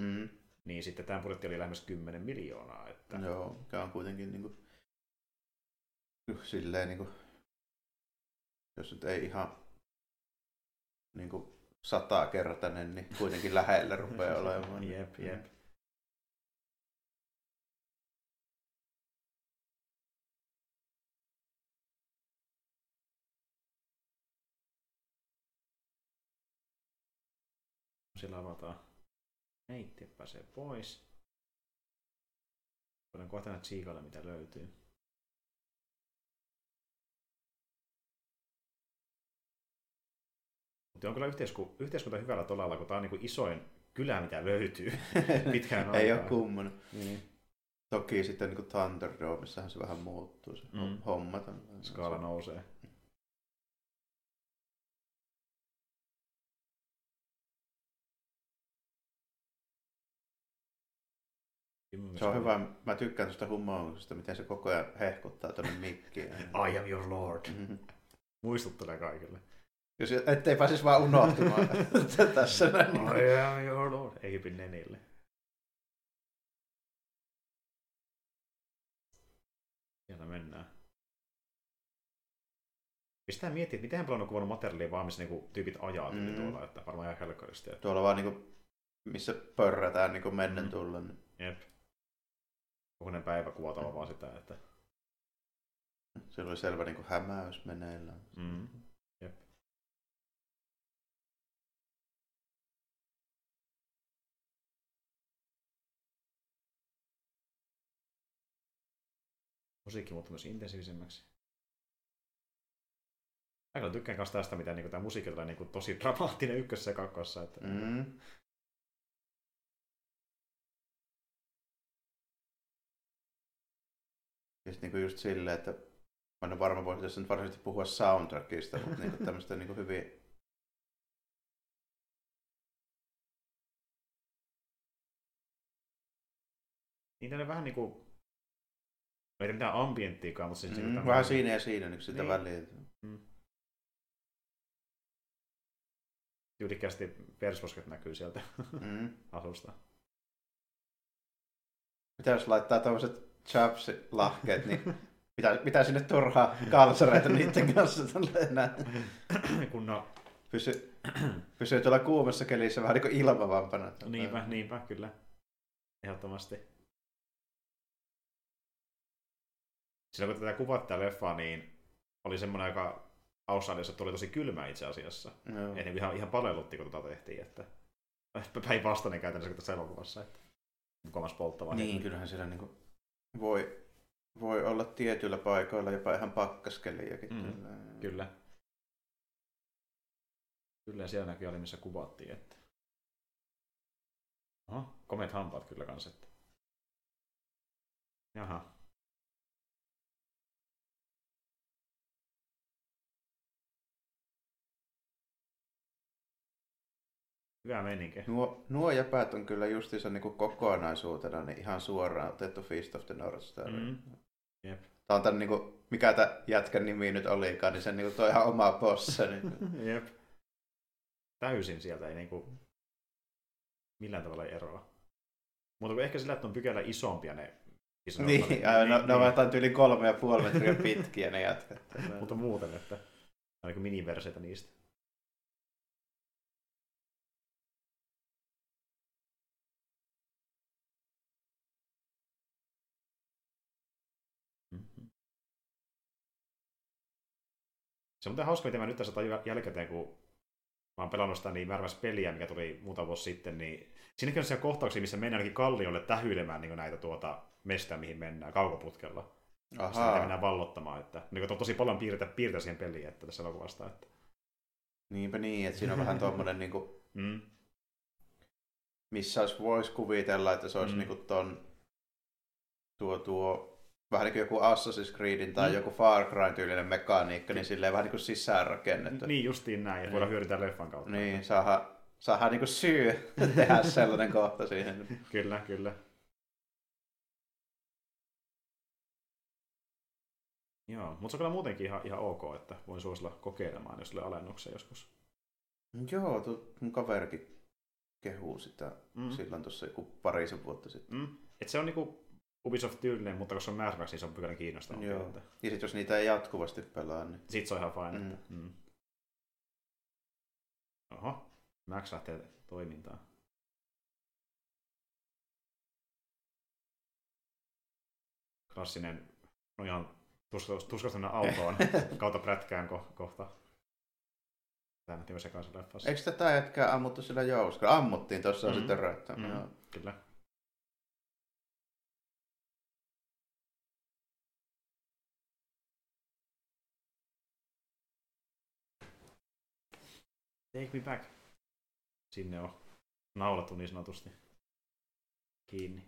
Speaker 2: Mm.
Speaker 1: niin sitten tämä budjetti oli lähemmäs 10 miljoonaa. Että...
Speaker 2: Joo, mikä on kuitenkin niinku, silleen niinku, jos nyt ei ihan niinku satakertainen, niin kuitenkin lähellä rupeaa olemaan.
Speaker 1: Jep, jep. Sillä avataan. Neitti pääsee pois. Voidaan kohta nähdä tsiikailla, mitä löytyy. Mutta on kyllä yhteisku- yhteiskunta hyvällä tolalla, kun tämä on niin isoin kylä, mitä löytyy pitkään
Speaker 2: ei
Speaker 1: aikaan.
Speaker 2: ole kummonen.
Speaker 1: Niin.
Speaker 2: Toki sitten niin Thunderdomeissahan se vähän muuttuu se
Speaker 1: Mm.
Speaker 2: homma.
Speaker 1: Skaala nousee.
Speaker 2: Se on hyvä. Mä tykkään tuosta humouksesta, miten se koko ajan hehkuttaa tuonne mikkiin.
Speaker 1: I am your lord.
Speaker 2: Mhm.
Speaker 1: Muistuttelee kaikille.
Speaker 2: Jos ettei pääsisi vaan unohtumaan tässä näin. Niin
Speaker 1: I am your lord. Eipin nenille. Siellä mennään. Pistää miettiä, että miten paljon on kuvannut materiaalia vaan, missä niinku tyypit ajaa mm. Tuolla, että varmaan ihan helkkaristi. Että...
Speaker 2: Tuolla vaan niinku, missä pörrätään niinku mennen
Speaker 1: Mm.
Speaker 2: tullen. niin
Speaker 1: Jep. Kokoinen päivä kuvataan vaan sitä, että...
Speaker 2: Siellä oli selvä niinku hämäys meneillään.
Speaker 1: Mm. Jep. Musiikki muuttui myös intensiivisemmäksi. Mä kyllä tykkään kanssa tästä, mitä niinku, tämä musiikki tulee niinku, tosi dramaattinen ykkössä ja kakkossa. Että...
Speaker 2: Mm. Siis niinku just silleen, että mä en ole varma, voisi tässä nyt varsinaisesti puhua soundtrackista, mutta niinku tämmöistä niinku hyvin
Speaker 1: Niin tänne vähän niinku... Ei mitään ambienttiikaan, mutta siis
Speaker 2: Mm,
Speaker 1: niinku
Speaker 2: vähän
Speaker 1: tämmönen-
Speaker 2: siinä ja siinä niin sitä
Speaker 1: Niin.
Speaker 2: väliä.
Speaker 1: tyylikkäästi persposket näkyy sieltä
Speaker 2: Mm.
Speaker 1: asusta.
Speaker 2: Mitä jos laittaa tämmöiset chaps-lahkeet, niin mitä, mitä sinne turhaa kalsareita niiden kanssa tolleen näin.
Speaker 1: Kun no,
Speaker 2: Pysy, pysyy tuolla kuumassa kelissä vähän niin kuin ilmavampana.
Speaker 1: niinpä, niinpä, kyllä. Ehdottomasti. Silloin kun tätä kuvattiin leffaa, niin oli semmoinen aika Australiassa tuli tosi kylmä itse asiassa.
Speaker 2: Joo.
Speaker 1: Ei ne ihan, ihan palellutti, kun tota tehtiin, että päinvastainen käytännössä kuin tässä elokuvassa, että mukavasti polttava.
Speaker 2: Niin, kyllähän siellä niin kuin voi, voi olla tietyillä paikoilla jopa ihan pakkaskeliäkin.
Speaker 1: Mm,
Speaker 2: kyllä.
Speaker 1: Kyllä. Kyllä, siellä näkyy oli, missä kuvattiin, että... Oho, komeat hampaat kyllä kans, että... Jaha. Hyvä meininki.
Speaker 2: Nuo, nuo jäpät on kyllä justiinsa niin kuin kokonaisuutena niin ihan suoraan otettu Feast of the North Star.
Speaker 1: Mm. Jep.
Speaker 2: Tämä on tämän, niin kuin, mikä tämä jätkän nimi nyt olikaan, niin se niin kuin, toi ihan oma bossa. Niin.
Speaker 1: Jep. Täysin sieltä ei niinku millään tavalla eroa. Mutta kun ehkä sillä, että on pykälä isompia ne isot
Speaker 2: niin,
Speaker 1: rottarit,
Speaker 2: aivan, ne, ne ovat jotain yli kolme ja puoli metriä pitkiä ne jätkät.
Speaker 1: Mutta muuten, että on niin miniverseitä niistä. Se on muuten hauska, miten mä nyt tässä tajun jälkikäteen, kun mä oon pelannut sitä niin määrävässä peliä, mikä tuli muutama vuosi sitten, niin siinäkin on siellä kohtauksia, missä mennään ainakin kalliolle tähyilemään niin näitä tuota mestä, mihin mennään kaukoputkella. Aha.
Speaker 2: Ahaa,
Speaker 1: mennään vallottamaan. Että, niin on tosi paljon piirtä, piirtä siihen peliin että tässä elokuvasta. Että.
Speaker 2: niinpä niin, että siinä on vähän tuommoinen, niin kuin,
Speaker 1: Mm.
Speaker 2: missä olisi, voisi kuvitella, että se olisi
Speaker 1: Mm.
Speaker 2: niin kuin ton, tuo, tuo vähän niin kuin joku Assassin's Creedin tai
Speaker 1: Mm.
Speaker 2: joku Far Cry tyylinen mekaniikka, niin silleen vähän niin kuin sisäänrakennettu.
Speaker 1: Niin justiin näin, että voidaan hyödyntää leffan kautta.
Speaker 2: Niin, saadaan, saadaan niin kuin syy tehdä sellainen kohta siihen.
Speaker 1: Kyllä, kyllä. Joo, mutta se on kyllä muutenkin ihan, ihan ok, että voin suosilla kokeilemaan, jos tulee alennuksia joskus.
Speaker 2: Joo, tu, mun kaverikin kehuu sitä
Speaker 1: mm.
Speaker 2: silloin tuossa joku parisen vuotta sitten.
Speaker 1: Mm. Et se on niinku Ubisoft-tyylinen, mutta koska se on Mad Max, niin se on pykälä kiinnostavampi.
Speaker 2: Joo. Ja sitten jos niitä ei jatkuvasti pelaa, niin
Speaker 1: Sit se on ihan fine.
Speaker 2: Mm.
Speaker 1: Että... Mm. Oho, Max lähtee toimintaan. Klassinen, no ihan tuskastunut autoon kautta prätkään ko- kohta. Tämä sekaisin leffassa.
Speaker 2: Eikö tätä jätkää ammuttu sillä jouskolla? Ammuttiin tuossa
Speaker 1: Mm.
Speaker 2: mm. sitten röyttä.
Speaker 1: Mm,
Speaker 2: Mm.
Speaker 1: Kyllä. Take me back. Sinne on naulattu niin sanotusti kiinni.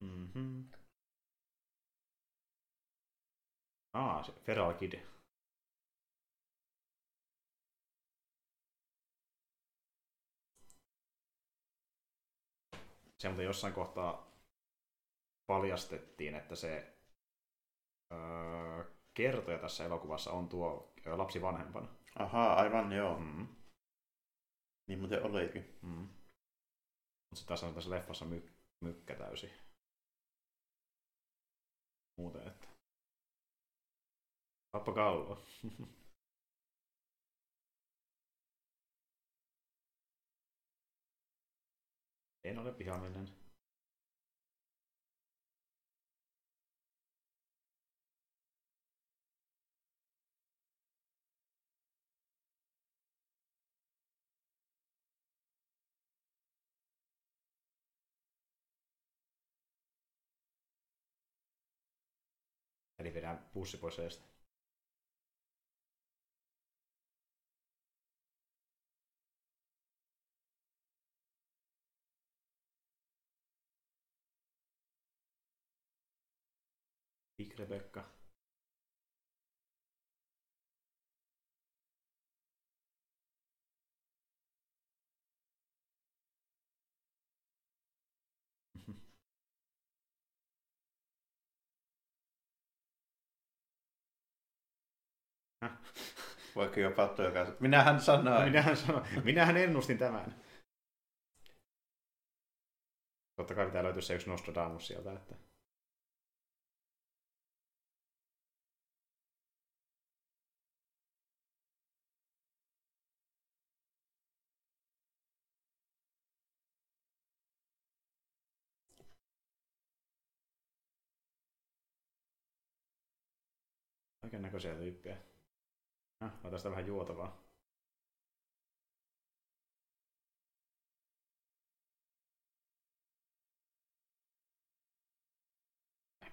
Speaker 1: Mhm. Aa, se Feral Kid. Se muuten jossain kohtaa paljastettiin, että se öö, kertoja tässä elokuvassa on tuo lapsi vanhempana.
Speaker 2: Ahaa, aivan joo. Mm. Niin muuten olikin.
Speaker 1: Mm. Mutta sitten taas on tässä leffassa my- mykkä täysi. Muuten, että... Pappa kallo. en ole vihamielinen. Eli vedään pussi pois eestä. Big Rebecca.
Speaker 2: Vaikka jopa tuo kanssa. Minähän sanoin.
Speaker 1: Minähän, sano, minähän ennustin tämän. Totta kai pitää löytyä se yksi Nostradamus sieltä, että Kaiken näköisiä tyyppejä. Ah, mä tästä vähän juotavaa.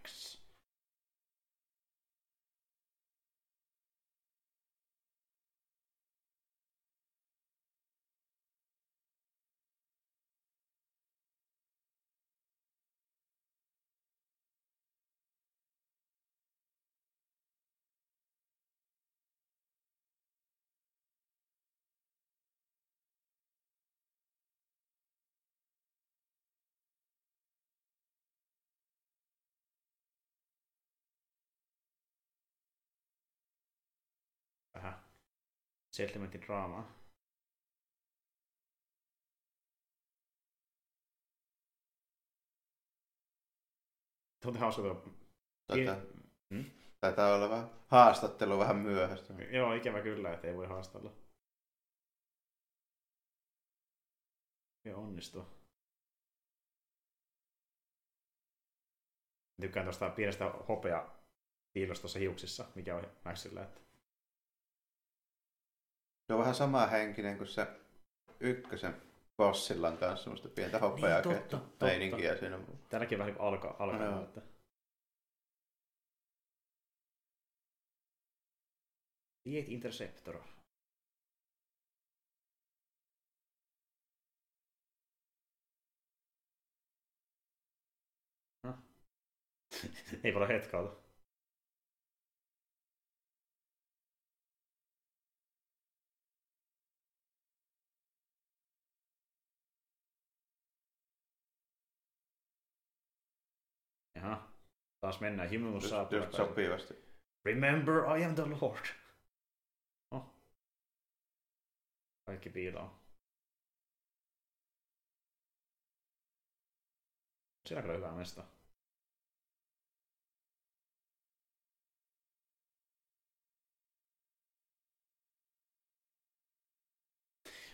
Speaker 1: X. settlementin draamaa. Tuo on hauska tuo.
Speaker 2: Tätä,
Speaker 1: Hmm?
Speaker 2: taitaa olla vähän haastattelu vähän myöhäistä.
Speaker 1: Joo, ikävä kyllä, että ei voi haastella. Ja onnistuu. Tykkään tuosta pienestä hopea piilosta tuossa hiuksissa, mikä on Maxilla. Että...
Speaker 2: Se on vähän sama henkinen kuin se ykkösen bossilla on kanssa semmoista pientä hopeaa
Speaker 1: Niin, totta, totta.
Speaker 2: meininkiä siinä.
Speaker 1: Täälläkin vähän niin alkaa, alkaa
Speaker 2: Joo.
Speaker 1: että... Diet Interceptor. No. Ei paljon hetkauta. Taas mennään. Himmelus
Speaker 2: Just,
Speaker 1: saapuu.
Speaker 2: just sopivasti.
Speaker 1: Remember, I am the Lord. Oh. Kaikki piiloo. Siinä on kyllä hyvä mesta.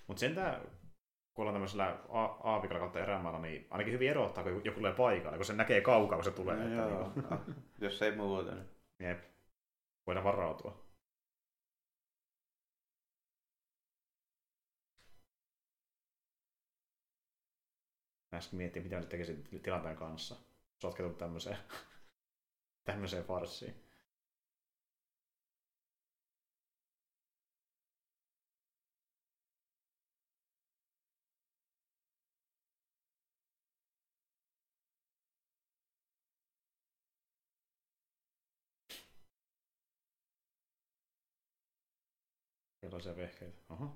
Speaker 1: Mutta sentään, kun ollaan tämmöisellä a- aavikalla kautta erämaalla, niin ainakin hyvin erottaa, kun joku tulee paikalle, kun se näkee kaukaa, kun se tulee.
Speaker 2: No,
Speaker 1: että
Speaker 2: joo. Ah, Jos ei muuta, niin
Speaker 1: Jep. Voidaan varautua. Mä äsken miettii, mitä mä nyt tekisin tilanteen kanssa. Sotketut tämmöiseen, tämmöiseen farssiin. Kelloisia vehkeitä. Oho.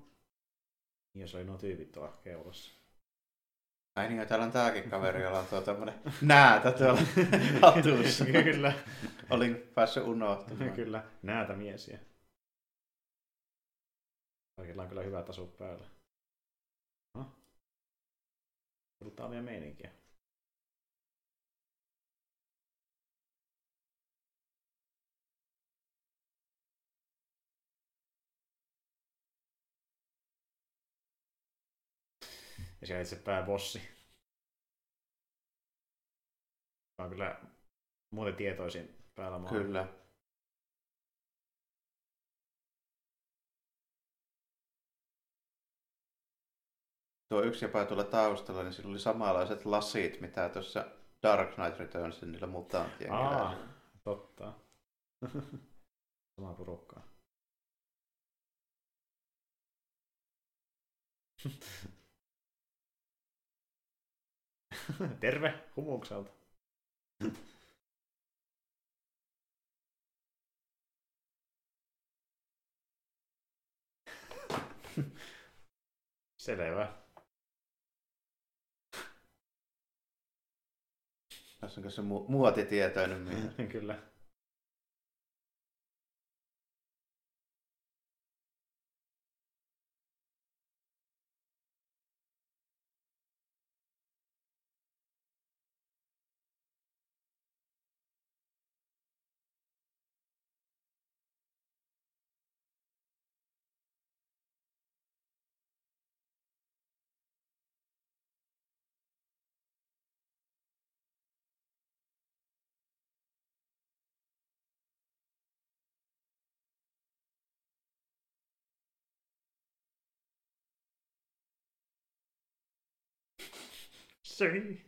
Speaker 1: Ja se oli nuo tyypit tuolla keulassa.
Speaker 2: Ai niin, ja täällä on tääkin kaveri, jolla on tuo tämmönen näätä tuolla hatussa.
Speaker 1: Kyllä.
Speaker 2: Olin päässyt unohtamaan.
Speaker 1: Kyllä, näätä miesiä. Kaikilla on kyllä hyvät asut päällä. No. Brutaalia meininkiä. Ja siellä itse pääbossi. Tämä on kyllä muuten tietoisin päällä maa.
Speaker 2: Kyllä. Tuo yksi jopa tuolla taustalla, niin sillä oli samanlaiset lasit, mitä tuossa Dark Knight Returns niillä mutanttien
Speaker 1: Aa, totta. Samaa porukkaa. Terve humukselta. Selvä.
Speaker 2: Tässä on se mu- muotitietoinen mies.
Speaker 1: Kyllä. Sorry.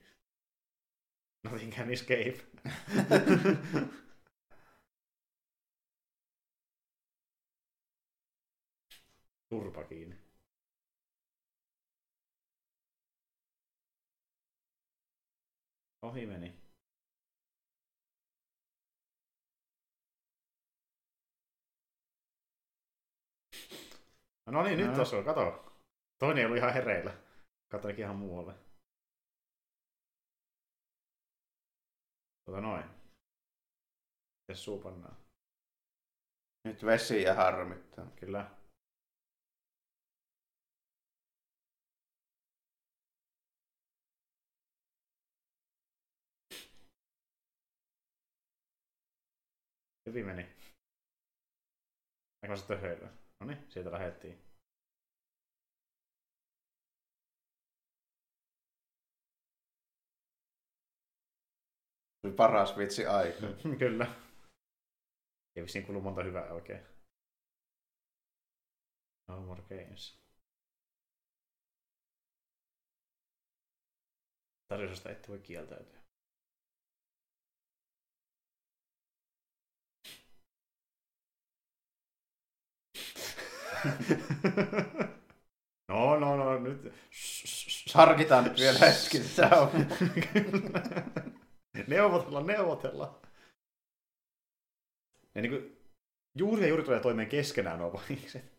Speaker 1: Nothing can escape. Turpa kiinni. Ohi meni. No niin, nyt
Speaker 2: No.
Speaker 1: tuossa on, kato. Toinen ollut ihan hereillä. Katsoinkin ihan muualle. Tota noin. Mites suu pannaan?
Speaker 2: Nyt vesi ja harmittaa.
Speaker 1: Kyllä. Hyvin meni. Aika se töhöillä. No niin, sieltä lähettiin.
Speaker 2: Paras vitsi aika.
Speaker 1: Kyllä. Ei vissiin kulu monta hyvää oikein. No more games. Tarjousta ette voi kieltäytyä. No, no, no, nyt.
Speaker 2: Harkitaan nyt vielä hetki tätä on.
Speaker 1: neuvotella, neuvotella. Ja niin kuin, juuri ja juuri tulee toimeen keskenään nuo pahikset.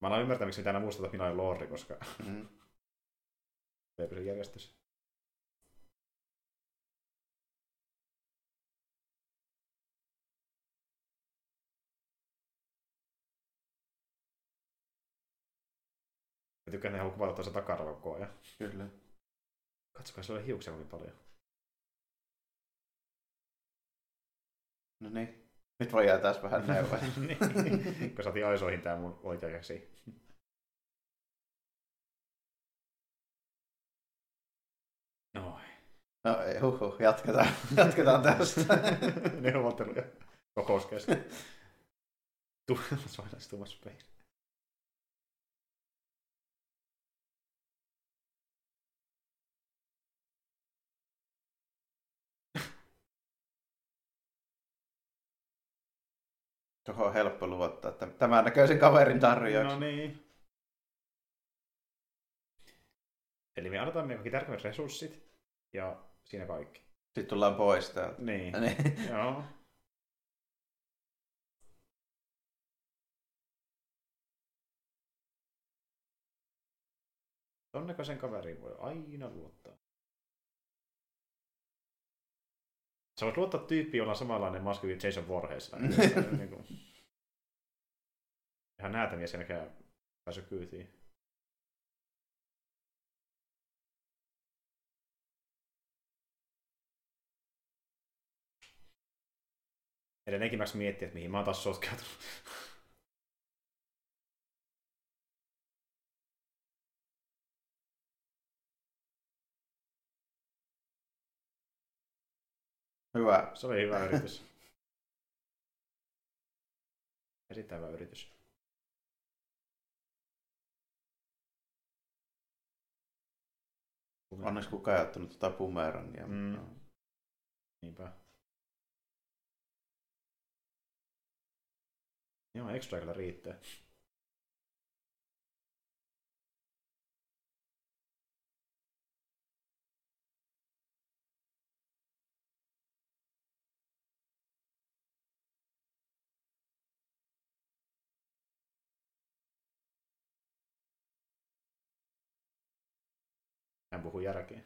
Speaker 1: Mä alan ymmärtää, miksi mitään muistata, että minä olen Lordi, koska
Speaker 2: Mm.
Speaker 1: Se järjestys? Mä tykkään, haluaa kuvata tuossa takarava koko ajan.
Speaker 2: Kyllä.
Speaker 1: Katsokaa, se on hiuksia kovin paljon.
Speaker 2: No niin. Nyt voi jää taas vähän neuvoja.
Speaker 1: niin, kun saatiin aisoihin tää mun oikea käsi. Noin.
Speaker 2: No ei, huhhuh, jatketaan, jatketaan tästä.
Speaker 1: Neuvotteluja. Kokous kesken. Tuomas Vainas, Tuomas Pein.
Speaker 2: Tuohon on helppo luottaa, että tämän näköisen kaverin tarjoajaksi.
Speaker 1: No niin. Eli me annetaan meidän kaikki tärkeimmät resurssit ja siinä kaikki.
Speaker 2: Sitten tullaan pois täältä.
Speaker 1: Niin.
Speaker 2: Niin.
Speaker 1: Joo. Ton näköisen kaveriin voi aina luottaa. Sä voit luottaa tyyppiin, jolla on samanlainen maski kuin Jason Voorhees. niin kuin... Ihan näätämies jälkeen päässyt kyytiin. Edelleenkin mä miettiä, että mihin mä oon taas sotkeutunut.
Speaker 2: Hyvä.
Speaker 1: Se oli hyvä yritys. Erittäin hyvä yritys.
Speaker 2: Onneksi kukaan ei ottanut tuota bumerangia.
Speaker 1: Mm.
Speaker 2: Mm.
Speaker 1: Niinpä. Joo, extra kyllä riittää. Puhuu järkeä.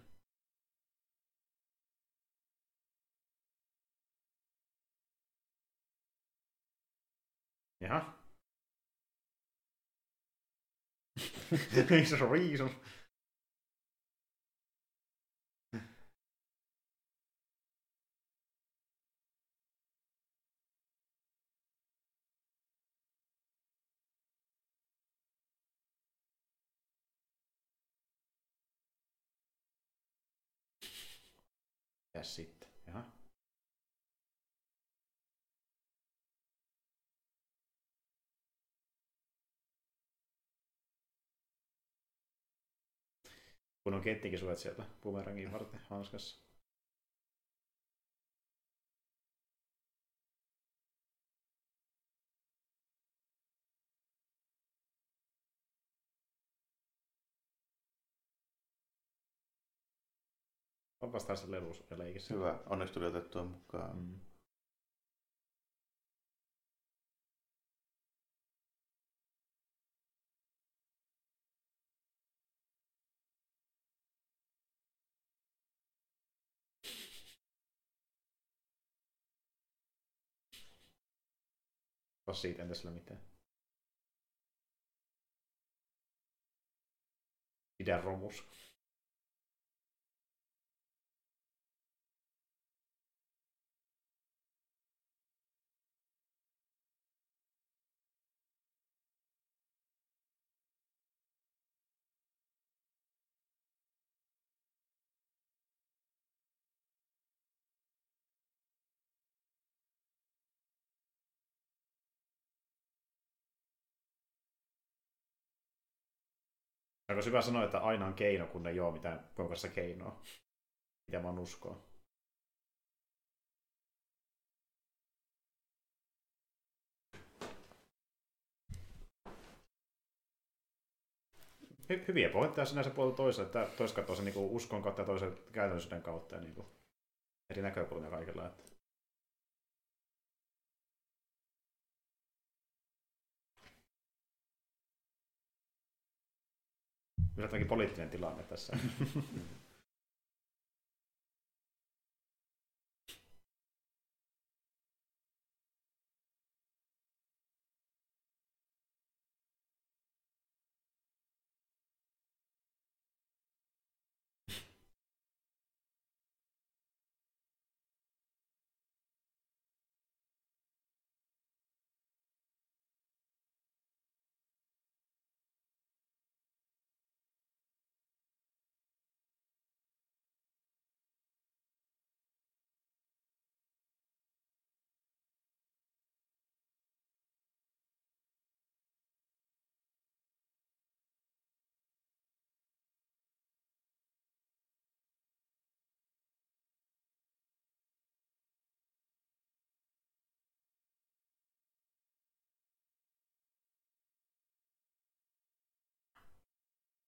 Speaker 1: Jaha. There's a reason. Ja sitten. Jaha. Kun on kettikin suojat sieltä bumerangin varten hanskassa. Onpas tässä lelus ja leikissä.
Speaker 2: Hyvä. Onneksi tuli otettua mukaan.
Speaker 1: Mm. Tos siitä entä sillä mitään. Pidä romus. Onko hyvä sanoa, että aina on keino, kun ei ole mitään voimakasta keinoa? Mitä mä uskoa. Hy- hyviä pointteja sinänsä puolelta toiselle, että toiset katsoo sen niin uskon kautta ja toisen käytännöllisyyden kautta ja niin eri näkökulmia kaikilla. Että. Yllättävänkin poliittinen tilanne tässä.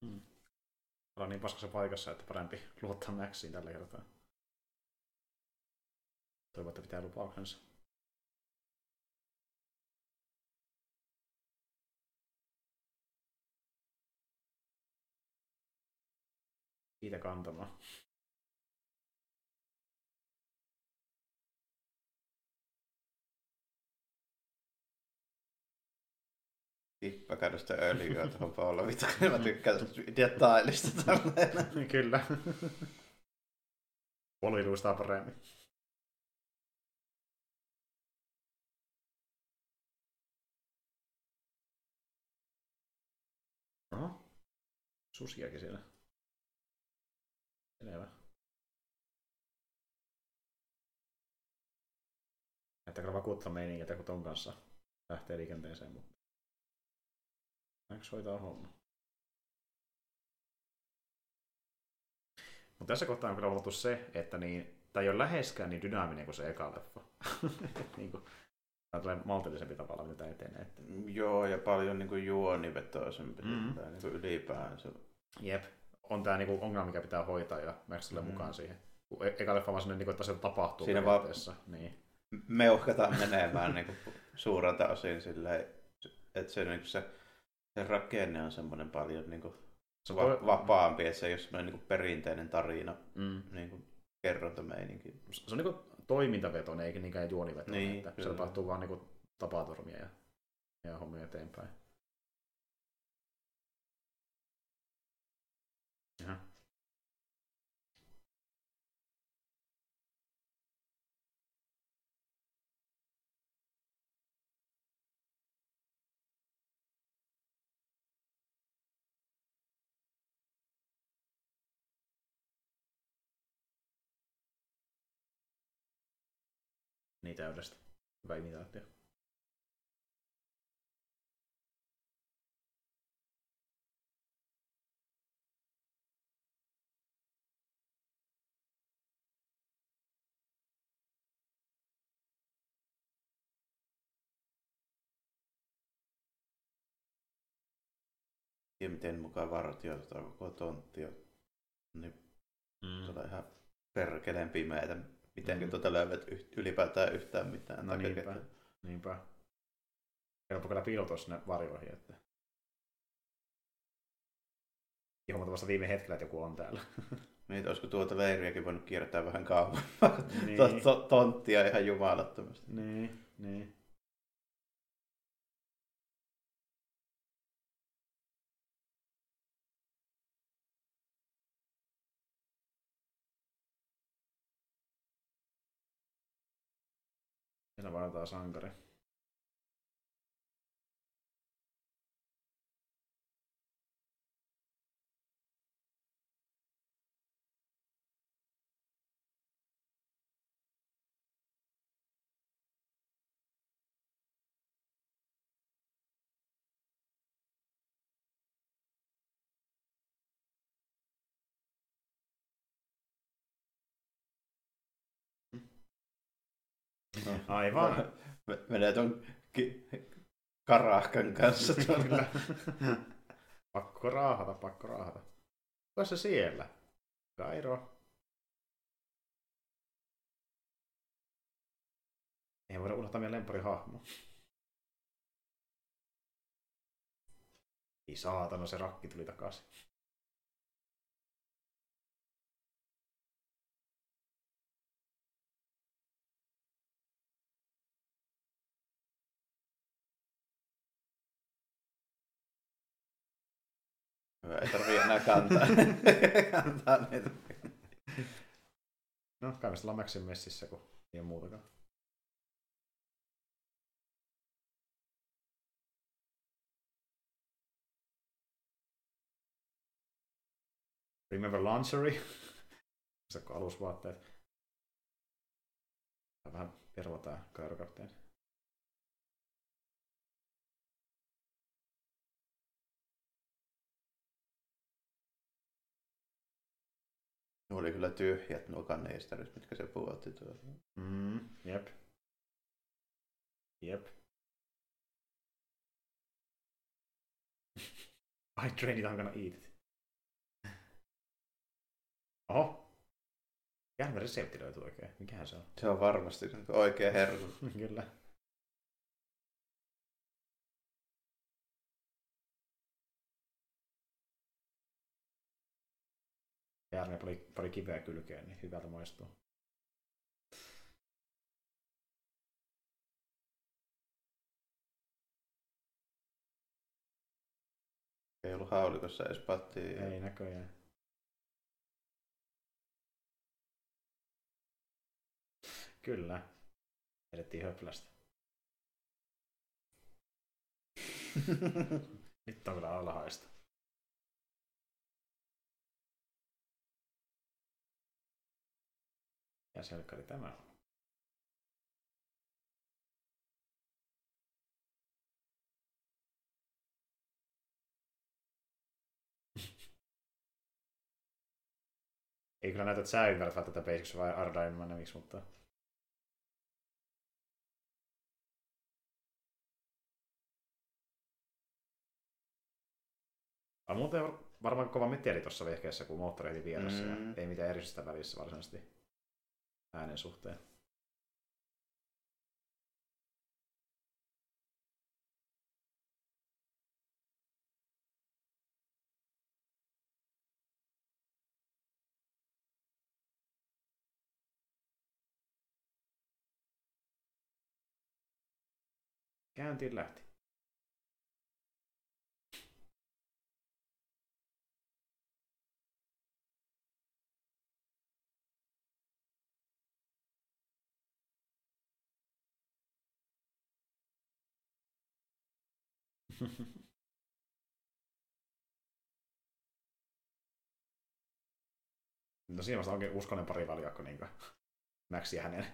Speaker 1: Mm. Ollaan niin paskassa paikassa, että parempi luottaa Maxiin tällä kertaa. Toivon, että pitää lupauksensa. Siitä kantamaan.
Speaker 2: Tippäkädystä öljyä tuohon polviin. Mä tykkään detailista tälleen.
Speaker 1: Kyllä. Poli luistaa paremmin. Oho. Susiakin siellä. Selvä. Näyttää kyllä vakuuttaa meininkiä, kun ton kanssa lähtee liikenteeseen, mutta Hoitaa homma. Mutta tässä kohtaa on kyllä huomattu se, että niin, tämä ei ole läheskään niin dynaaminen kuin se eka leffa. niin kuin, tämä tulee maltillisempi tavalla, mitä tämä etenee. Että...
Speaker 2: Joo, ja paljon niin kuin juonivetoisempi
Speaker 1: Mm.
Speaker 2: tai niin kuin ylipäänsä.
Speaker 1: Jep, on tämä niinku ongelma, mikä pitää hoitaa ja Max tulee
Speaker 2: Mm.
Speaker 1: mukaan siihen. Kun e- eka leffa on vaan niinku, että asioita tapahtuu
Speaker 2: Siinä vaan-
Speaker 1: periaatteessa. Niin.
Speaker 2: Meuhkataan menemään niin kuin suurelta osin silleen, että se, niin kuin se, se rakenne on semmoinen paljon niin kuin
Speaker 1: Se
Speaker 2: va- vapaampi, että se ei ole semmoinen niin kuin perinteinen tarina,
Speaker 1: Mm.
Speaker 2: niin kuin kerrontameininki.
Speaker 1: Se on niinku toimintavetoinen eikä niinkään juonivetoinen.
Speaker 2: Niin,
Speaker 1: että se
Speaker 2: kyllä.
Speaker 1: tapahtuu vaan niinku tapaturmia ja, ja hommia eteenpäin. Jaha. Täydestä. Hyvä imitaatio.
Speaker 2: Ja miten mukaan vartioitetaan koko tonttia. Niin
Speaker 1: Mm.
Speaker 2: tulee ihan perkeleen pimeätä. Miten
Speaker 1: Mm.
Speaker 2: tuota löydät ylipäätään yhtään mitään.
Speaker 1: No niinpä.
Speaker 2: että-
Speaker 1: Niinpä. Helppo kyllä piilotua sinne varjoihin, että... Ja huomata vasta viime hetkellä, että joku on täällä.
Speaker 2: Niin, olisiko tuota leiriäkin voinut kiertää vähän kauemmin.
Speaker 1: niin,
Speaker 2: To- to- tonttia ihan jumalattomasti.
Speaker 1: niin, niin. Siellä vaaditaan sankari. Aivan.
Speaker 2: Me- Menee ki- karahkan kanssa tuolla.
Speaker 1: Pakko raahata, pakko raahata. Onko se siellä? Kairo. Ei voida unohtaa meidän lempparihahmo. Ei saatana, se rakki tuli takaisin.
Speaker 2: Ei tarvii enää kantaa, kantaa niitä.
Speaker 1: No, kai me ollaan Maxin messissä, kun ei ole muutakaan. Remember lingerie? Kun alusvaatteet. Vähän perua tää.
Speaker 2: Nuo oli kyllä tyhjät nuo kanisterit, mitkä se puotti tuolla.
Speaker 1: Mm, jep. Jep. I train it, I'm gonna eat it. Oho. Mikähän resepti löytyy oikein? Mikähän se on?
Speaker 2: Se on varmasti oikea herkku.
Speaker 1: Kyllä. Jäämme pari, pari kiveä kylkeen, niin hyvältä maistuu.
Speaker 2: Ei ollut haulikossa edes pattia.
Speaker 1: Ei näköjään. Kyllä. Edettiin höplästä. Nyt on kyllä alhaista. Ja selkkari tämä on. Ei kyllä näytä, että sä ymmärrät tätä Basics vai Ardynamics, mutta... On muuten varmaan kova meteli tuossa vehkeessä, kun moottori heti vieressä mm. ja ei mitään erityistä välissä varsinaisesti äänen suhteen. Käyntiin lähti. No siinä vasta onkin uskonen pari valjakko niin Max ja hänen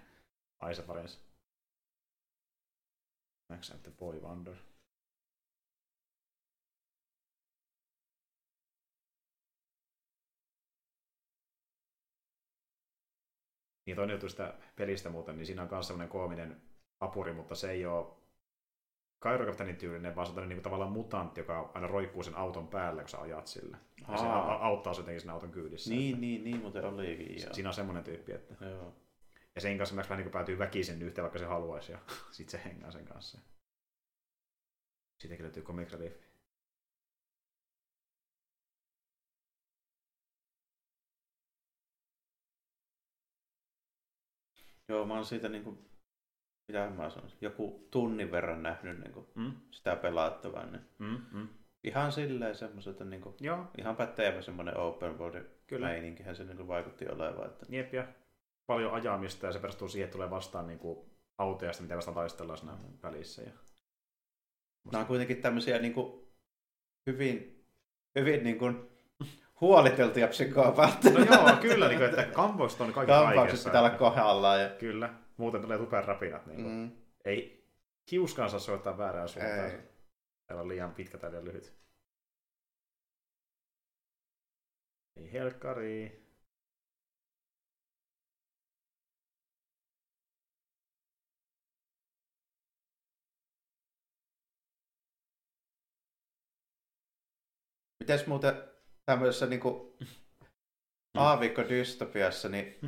Speaker 1: aiseparinsa. Max and the Boy Wonder. Niin toinen juttu sitä pelistä muuten, niin siinä on myös sellainen koominen apuri, mutta se ei ole Kairokaptenin tyylinen, vaan se on niin tavallaan mutantti, joka aina roikkuu sen auton päälle, kun sä ajat sillä. Ja se auttaa jotenkin sen auton kyydissä.
Speaker 2: Niin, että... niin, niin, mutta olikin.
Speaker 1: Joo. Siinä on semmoinen tyyppi, että...
Speaker 2: Joo.
Speaker 1: Ja sen kanssa Max vähän niin päätyy väkisin yhteen, vaikka se haluaisi, ja sitten se hengaa sen kanssa. Siitäkin löytyy Comic Relief.
Speaker 2: Joo, mä oon siitä niinku mitä mä sanon, joku tunnin verran nähnyt niin kuin mm. sitä pelattavan. Niin mm, mm. Ihan silleen semmoiset, niin kuin, Joo. ihan pätevä semmoinen open world Kyllä. meininkihän se niin kuin vaikutti olevan. Että...
Speaker 1: Jep, ja paljon ajamista ja se perustuu siihen, että tulee vastaan niin kuin autojasta, mitä vastaan taistellaan siinä välissä. Ja...
Speaker 2: Nämä on kuitenkin tämmöisiä niin kuin, hyvin, hyvin niin kuin, huoliteltuja psykopaatteja.
Speaker 1: No joo, kyllä, niin kuin, että kampoista on kaikki
Speaker 2: kaikessa. pitää olla kohdallaan. Ja...
Speaker 1: Kyllä, muuten tulee rapinat. Niin mm. Ei hiuskaan saa soittaa väärään suuntaan. Ei. Täällä on liian pitkä tai liian lyhyt. Ei helkkari.
Speaker 2: Mites muuten tämmöisessä niinku aavikko-dystopiassa, niin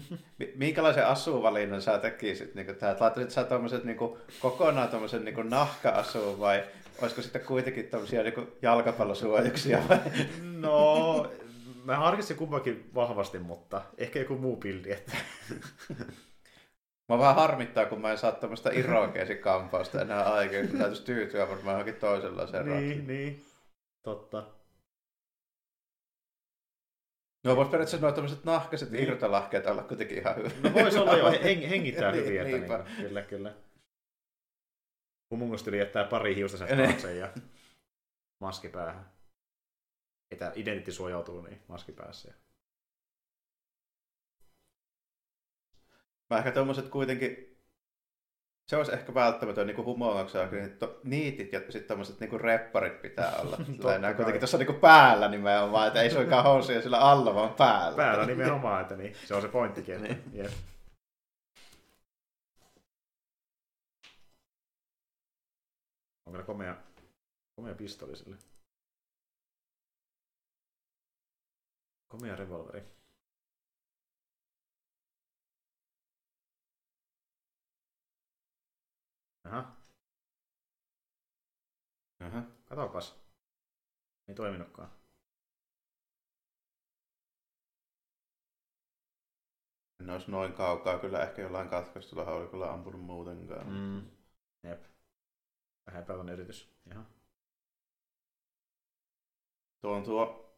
Speaker 2: minkälaisen asuvalinnan sä tekisit? Niin kuin, laitaisit sä tommoset, niin kuin, kokonaan tuommoisen niin nahka-asuun vai olisiko sitten kuitenkin tuommoisia niin jalkapallosuojuksia? Vai?
Speaker 1: No, mä harkitsin kummankin vahvasti, mutta ehkä joku muu pildi. Että...
Speaker 2: Mä vähän harmittaa, kun mä en saa tämmöistä kampausta enää aikaa, kun täytyisi tyytyä, mutta mä johonkin toisenlaiseen
Speaker 1: Niin, niin. Totta.
Speaker 2: No voisi periaatteessa nuo tämmöiset nahkaiset irtolahkeet olla kuitenkin ihan hyvä.
Speaker 1: No voisi olla jo, heng, hengittää
Speaker 2: Niin,
Speaker 1: hyvin, että
Speaker 2: niinpä.
Speaker 1: niin, kyllä, kyllä. Humungosta yli jättää pari hiusta sen
Speaker 2: Ne.
Speaker 1: taakse ja maski päähän. Etä identiteetti suojautuu niin maski päässä.
Speaker 2: Mä ehkä tommoset kuitenkin, se olisi ehkä välttämätön niin humoongauksia, niin to, niitit ja sitten tommoset niin repparit pitää olla. Sillä nämä kuitenkin tuossa niin päällä nimenomaan, että ei suinkaan housuja sillä alla, vaan päällä.
Speaker 1: Päällä nimenomaan, että niin, se on se pointtikin.
Speaker 2: Niin.
Speaker 1: jep. On kyllä komea, komea pistoli sille. Komea revolveri. Aha,
Speaker 2: Aha.
Speaker 1: katopas. Ei toiminutkaan.
Speaker 2: En olisi noin kaukaa kyllä ehkä jollain katkaistulla oli kyllä ampunut muutenkaan.
Speaker 1: Mm. Jep. Vähän epätoinen yritys. Jaha.
Speaker 2: Tuo on tuo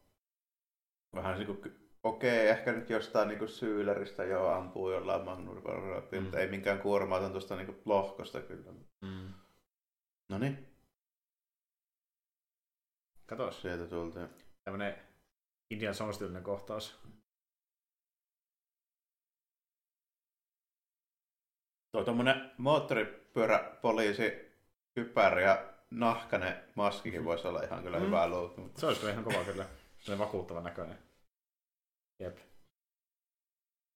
Speaker 2: vähän niin kuin, okei, ehkä nyt jostain niin kuin syyläristä jo ampuu jollain magnurilla,
Speaker 1: Mm.
Speaker 2: mutta ei minkään kuormaaton tuosta niin kuin lohkosta kyllä.
Speaker 1: Mm.
Speaker 2: No niin,
Speaker 1: Katos.
Speaker 2: sieltä tultiin.
Speaker 1: Tämmönen Indian Jones-tyylinen kohtaus.
Speaker 2: Tuo tommonen moottoripyöräpoliisi kypärä ja nahkanen maskikin voisi olla ihan kyllä
Speaker 1: Mm.
Speaker 2: hyvä luukku.
Speaker 1: Se olisi kyllä ihan kova kyllä. Se on vakuuttava näköinen. Jep.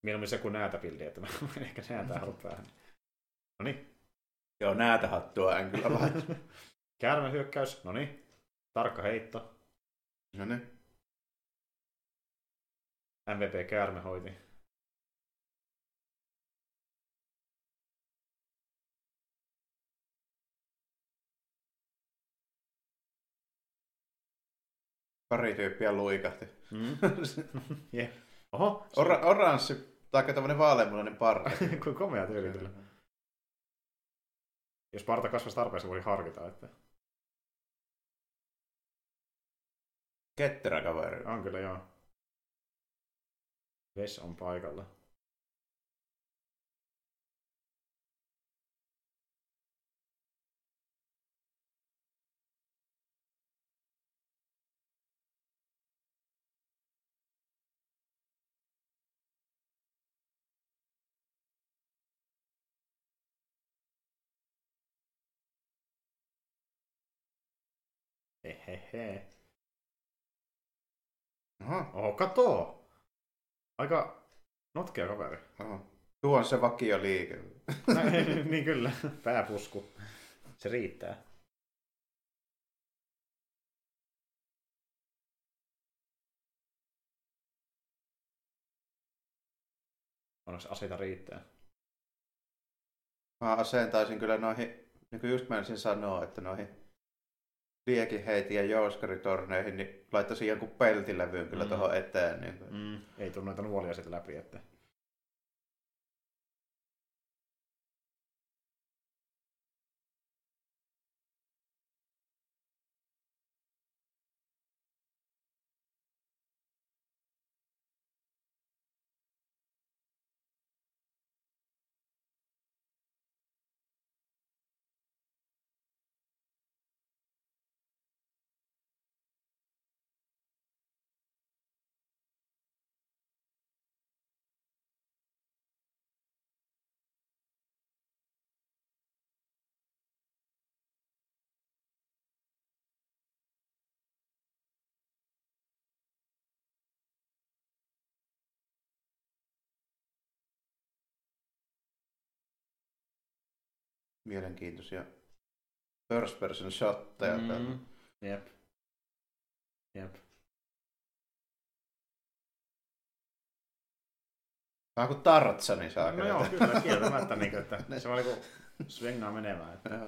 Speaker 1: Mieluummin se kuin näätä pildi, että mä en ehkä näätä halua päähän. No niin.
Speaker 2: Joo, näätä hattua en kyllä laita.
Speaker 1: Käärme hyökkäys. No niin. Tarkka heitto.
Speaker 2: no niin.
Speaker 1: MVP käärme hoiti.
Speaker 2: Pari tyyppiä luikahti.
Speaker 1: Mm. Jep. Oho.
Speaker 2: Ora- oranssi, tai tämmönen vaaleanmunainen parta.
Speaker 1: Kuin komea tyyli kyllä. Jos parta kasvaisi tarpeeksi, voi harkita, että
Speaker 2: Ketterä kaveri.
Speaker 1: on kyllä joo. Ves on paikalla. Hehehe.
Speaker 2: Oho,
Speaker 1: Oho, kato! Aika notkea kaveri.
Speaker 2: oho. Tuo on se vakio liike.
Speaker 1: niin kyllä, pääpusku. Se riittää. Onneksi aseita riittää.
Speaker 2: Mä asentaisin kyllä noihin, niin kuin just menisin sanoa, että noihin liekinheitin ja jouskaritorneihin, niin laittaisin jonkun peltilevyyn kyllä
Speaker 1: Mm.
Speaker 2: tuohon eteen. Niin.
Speaker 1: Mm. Ei tule noita nuolia sieltä läpi, että...
Speaker 2: Mielenkiintoisia first person shotteja. Mm.
Speaker 1: Jep. Jep.
Speaker 2: Vähän kuin Tartsani saa
Speaker 1: No joo, kyllä, kieltämättä, niin, että se vaan niinku svengaa menemään. Että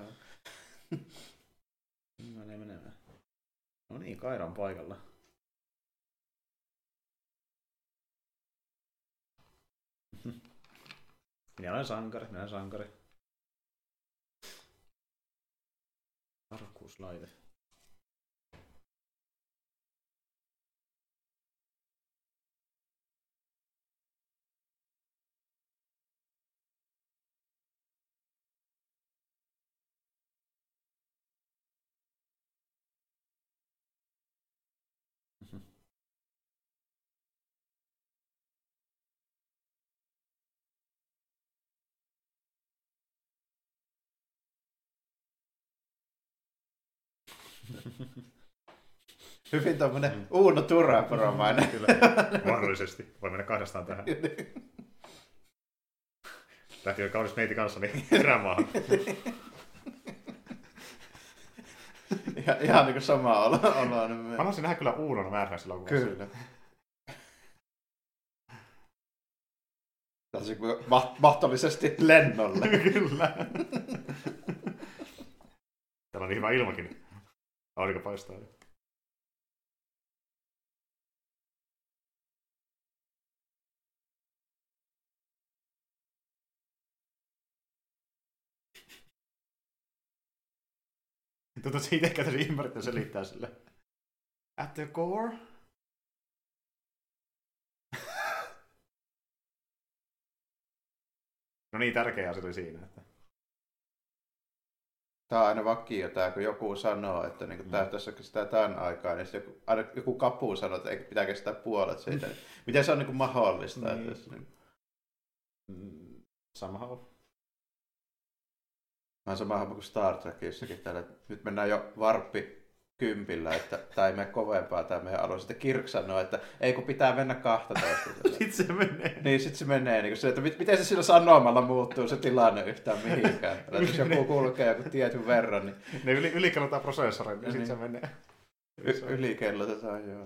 Speaker 1: menee menemään. No niin, Kaira on paikalla. Minä olen sankari, minä olen sankari. Kosh.
Speaker 2: Hyvin tommonen Uuno Turaporomainen.
Speaker 1: Kyllä, mahdollisesti. Voi mennä kahdestaan tähän. Lähti jo kaunis meiti kanssa, niin erämaahan.
Speaker 2: ihan, ihan niin kuin sama olo. olo
Speaker 1: Mä haluaisin nähdä kyllä Uunon määräisellä elokuvassa.
Speaker 2: Kyllä. Tällaisen kuin ma- mahdollisesti lennolle.
Speaker 1: kyllä. Täällä on niin hyvä ilmakin. Aurinko paistaa. Tuntuu, että siitä ehkä täysin ymmärrettä selittää sille. At the core? no niin, tärkeä asia oli siinä. Että...
Speaker 2: Tämä on aina vakio, tämä, kun joku sanoo, että niin tämä tässä kestää tämän aikaa, niin joku, aina joku kapu sanoo, että pitää kestää puolet siitä. Miten se on niin kuin mahdollista?
Speaker 1: Niin.
Speaker 2: Että, niin...
Speaker 1: Mm, Somehow.
Speaker 2: Mä sama homma kuin Star Trekissakin täällä. Nyt mennään jo varppi kympillä, että tämä ei mene kovempaa tämä meidän alue. Sitten Kirk sanoo, että ei kun pitää mennä 12.
Speaker 1: Sitten se menee.
Speaker 2: niin sitten se menee niin se, että mit- miten se sillä sanomalla muuttuu se tilanne yhtään mihinkään. Että jos joku kulkee joku tietyn verran, niin
Speaker 1: Ne yli, ylikellotaan prosessorin, niin sitten
Speaker 2: Niin.
Speaker 1: se menee.
Speaker 2: y- ylikellotetaan joo.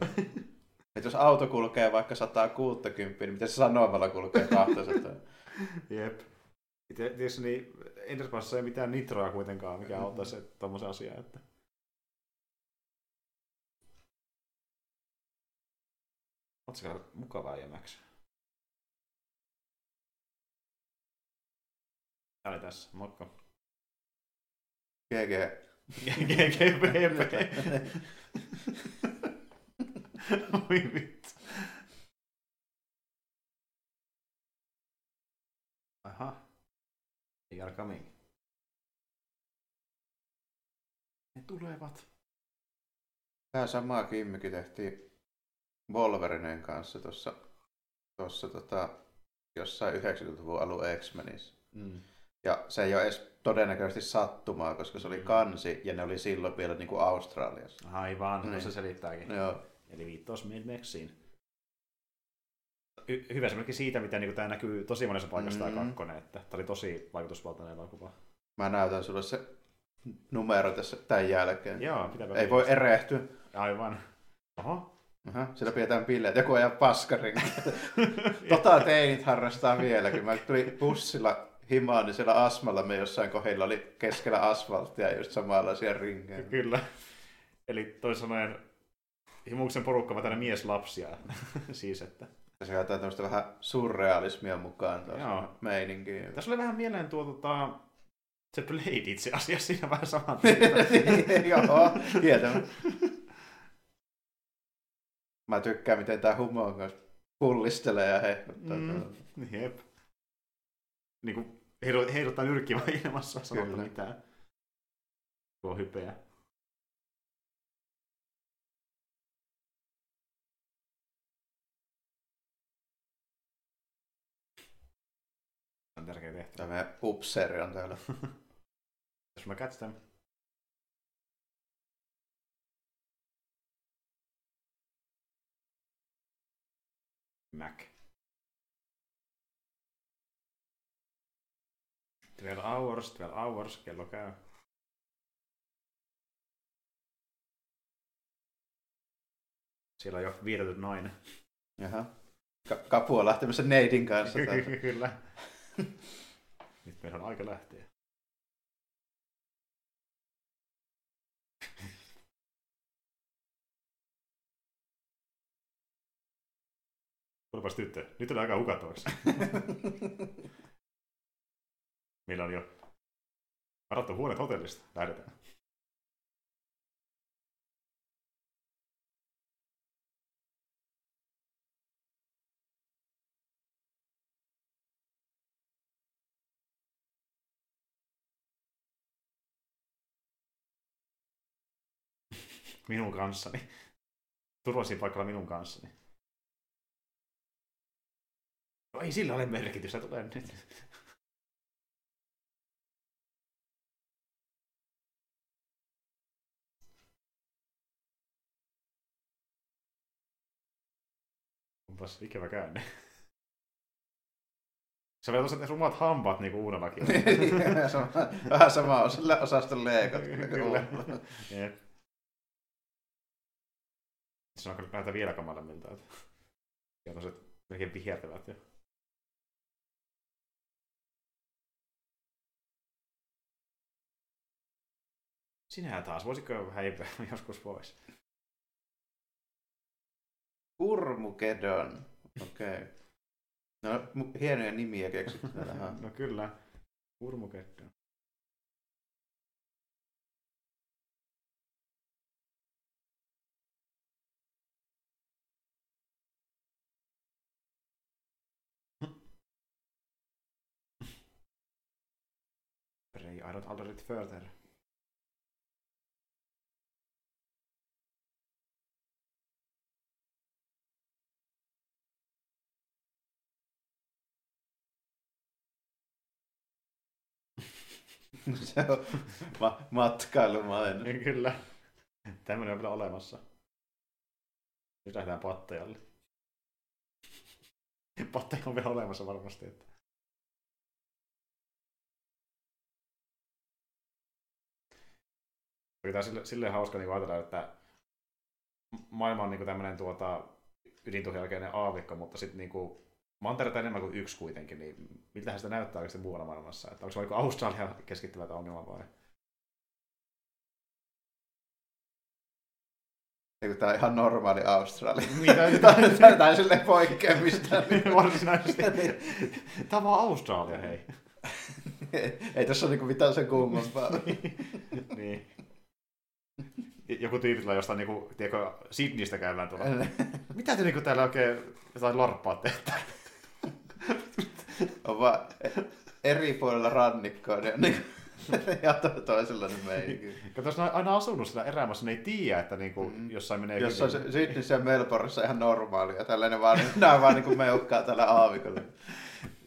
Speaker 2: Et jos auto kulkee vaikka 160, niin miten se sanomalla kulkee 200?
Speaker 1: Jep. Tietysti niin Enterprise ei mitään nitroa kuitenkaan, mikä auttaisi tuommoisen asian. Että... Oletko mukavaa jämäksi? Tää oli tässä, moikka.
Speaker 2: GG.
Speaker 1: GGPP. Oi vittu. Aha. They are coming. Ne tulevat.
Speaker 2: Tämä sama kimmiki tehtiin Wolverineen kanssa tuossa tossa, tota, jossain 90-luvun alun X-Menissä.
Speaker 1: Mm.
Speaker 2: Ja se ei ole edes todennäköisesti sattumaa, koska se oli kansi ja ne oli silloin vielä niin kuin Australiassa.
Speaker 1: Aivan,
Speaker 2: Niin.
Speaker 1: se selittääkin.
Speaker 2: Joo.
Speaker 1: Eli viittaus Mad Maxiin. Y- hyvä esimerkki siitä, miten niin tämä näkyy tosi monessa paikassa mm-hmm. tämä kakkonen, että tämä oli tosi vaikutusvaltainen elokuva.
Speaker 2: Mä näytän sulle se numero tässä tämän jälkeen.
Speaker 1: Joo, pitääpä
Speaker 2: Ei voi erehtyä.
Speaker 1: Aivan. Oho.
Speaker 2: Aha, siellä pidetään bileet. Joku ajaa paskarin. tota teinit harrastaa vieläkin. Mä tulin bussilla himaan, niin siellä Asmalla me jossain kohdilla oli keskellä asfalttia just samanlaisia ringejä.
Speaker 1: Kyllä. Eli toisin sanoen himuksen porukka on tänne mieslapsia. siis, että.
Speaker 2: Se jotain tämmöistä vähän surrealismia mukaan
Speaker 1: Joo.
Speaker 2: tuossa meininkiin.
Speaker 1: Tässä oli vähän mieleen tuo tota, se Blade itse asiassa siinä vähän saman
Speaker 2: Joo, tietämä. Mä tykkään, miten tää Humon kanssa pullistelee ja hehkuttaa.
Speaker 1: Mm, jep. Niin kuin heiluttaa nyrkki vaan ilmassa
Speaker 2: Kyllä.
Speaker 1: mitään. Tuo hypeä. on tärkeä tehtävä.
Speaker 2: Tämä upseeri on täällä.
Speaker 1: Jos mä catch Mac. 12 hours, 12 hours, kello käy. Siellä on jo vietetyt nainen.
Speaker 2: Jaha. Ka- Kapu on lähtemässä neidin kanssa.
Speaker 1: Kyllä. Nyt meillä on aika lähteä. Tulepas tyttö. Nyt on aika hukattavaksi. Meillä on jo varattu huoneet hotellista. Lähdetään. Minun kanssani. Turvallisin paikalla minun kanssani. No ei sillä ole merkitystä, tulee nyt. Onpas ikävä käänne. Sä vielä tuossa rumat hampaat niin kuin
Speaker 2: uudellakin. Vähän sama on sillä osaston leikot.
Speaker 1: Kyllä. Jep. Se on kyllä näitä vielä kamalammilta. Että... Ja tosiaan melkein vihertävät jo. Sinä taas, voisitko jo häipyä joskus pois?
Speaker 2: Urmukedon. Okei. Okay. No, hienoja nimiä keksitty tähän.
Speaker 1: No kyllä. Urmuketto. Pray, I don't already further.
Speaker 2: Se on ma- matkailumainen.
Speaker 1: Kyllä. Tämmöinen on vielä olemassa. Nyt lähdetään Pattajalle. Pattaja on vielä olemassa varmasti. Että... Oli tää sille, silleen hauska niin ajatella, että maailma on niin tämmöinen tuota, ydintuhon jälkeinen aavikko, mutta sitten niin mantereita enemmän kuin yksi kuitenkin, niin miltähän sitä näyttää oikeasti muualla maailmassa? Että onko se vaikka Australia keskittyvät ongelma vai?
Speaker 2: Eikö tää on ihan normaali Australia?
Speaker 1: Mitä?
Speaker 2: Tää tää on silleen poikkeamista.
Speaker 1: Varsinaisesti. Tämä on Australia, hei.
Speaker 2: Ei tässä ole niinku mitään sen kummempaa.
Speaker 1: niin. Joku tyyppi tulee jostain, niinku, tiedätkö, Sydneystä käymään tuolla. Mitä te niinku täällä oikein jotain larppaa teette?
Speaker 2: On vaan eri puolella rannikkoa, niin on niinku ja to- toisenlainen meininki.
Speaker 1: Kato, ne on aina asunut siinä erämaassa, ne ei tiedä, että niinku,
Speaker 2: Mm.
Speaker 1: jossain menee
Speaker 2: Jos on
Speaker 1: hyvin.
Speaker 2: Sydneyssä ja Melbourneissa ihan normaalia, tällainen vaan, nää vaan niinku meukkaa tällä aavikolla.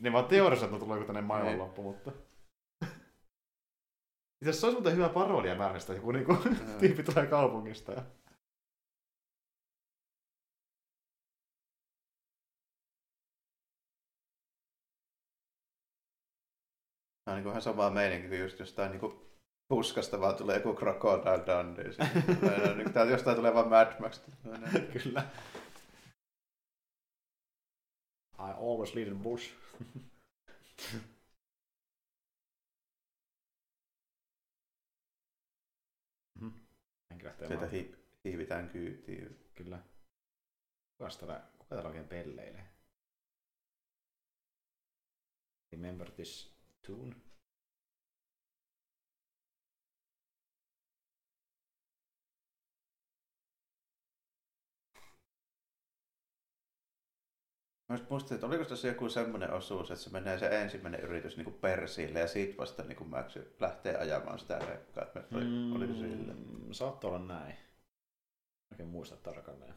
Speaker 1: Ne vaan teoriassa, että ne tulee joku tänne maailmanloppu, mutta... Itse se olisi muuten hyvä parodia määrästä, joku niinku, tyyppi tulee kaupungista. Ja...
Speaker 2: on niinku ihan sama meininki kuin just jostain niinku puskasta vaan tulee joku Crocodile Dundee. Niinku Täältä jostain tulee vaan Mad Max.
Speaker 1: Kyllä. I always lead in bush. Mhm.
Speaker 2: Sieltä hi- hiivitään kyytiin.
Speaker 1: Kyllä. Kukas täällä, kuka täällä oikein pelleilee? Remember this tune?
Speaker 2: Mä just muistin, että oliko tässä joku semmoinen osuus, että se menee se ensimmäinen yritys niin persiille ja sit vasta niin Max lähtee ajamaan sitä rekkaa. Että me- mm. Oliko sille?
Speaker 1: Mm, Saattoi olla näin. Oikein muista tarkalleen.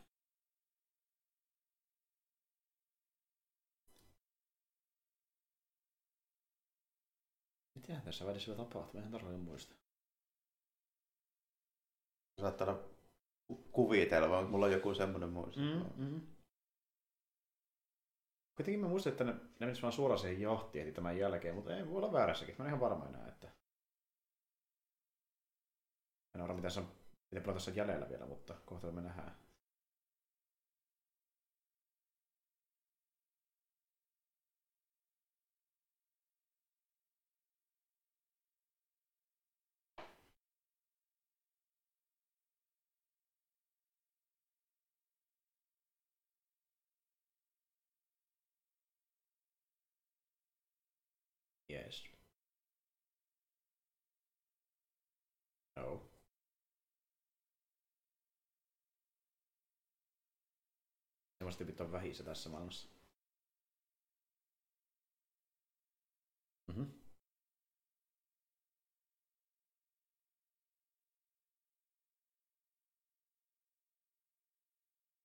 Speaker 1: Mitä tässä välissä vielä tapahtuu? Mä en tarkalleen muista.
Speaker 2: Saattaa olla ku- kuvitelma, mutta mulla on joku semmoinen muisto.
Speaker 1: mm. Kuitenkin mä muistan, että ne, ne menisivät vaan suoraan siihen jahtiin heti tämän jälkeen, mutta ei voi olla väärässäkin. Mä en ihan varma enää, että... En ole mitä, se on, miten paljon tässä on jäljellä vielä, mutta kohta me nähdään. Yes. No. Semmoista tyypit on vähissä tässä maailmassa. Mhm.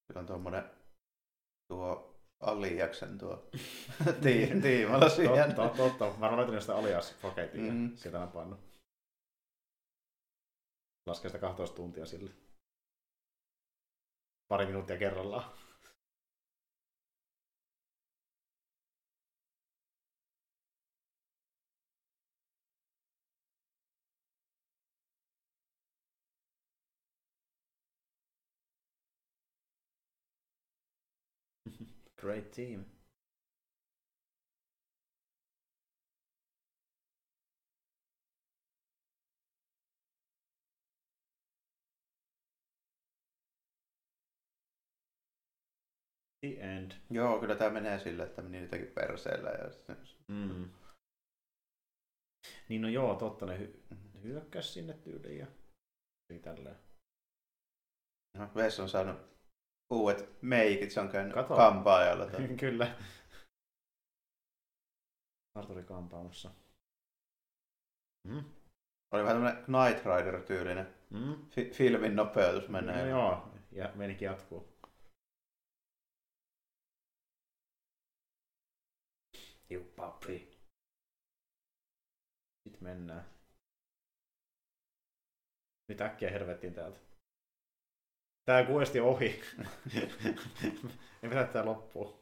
Speaker 2: Kyllä on tuommoinen tuo Aliaksen tuo tii- tiimalla siihen.
Speaker 1: Totta, totta. Mä oon löytänyt sitä alias paketin ja
Speaker 2: Mm.
Speaker 1: sieltä mä pannut. Laskee sitä 12 tuntia sille. Pari minuuttia kerrallaan. Great team. The end.
Speaker 2: Joo, kyllä tämä menee sille, että meni niitäkin perseellä. Ja sitten...
Speaker 1: Mm. Niin no joo, totta, ne hy- hyökkäs sinne tyyliin ja tälleen.
Speaker 2: No, Vess on saanut uudet meikit, se on käynyt
Speaker 1: Kato.
Speaker 2: kampaajalla. tai-
Speaker 1: Kyllä. Arturi kampaamassa. Mm.
Speaker 2: Oli vähän tämmönen Knight Rider-tyylinen
Speaker 1: Mm.
Speaker 2: fi- filmin nopeutus menee.
Speaker 1: No joo, ja menikin jatkuu. You puppy. Sitten mennään. Nyt äkkiä hervettiin täältä. Tää kuesti ohi. Me pitää tää loppuun.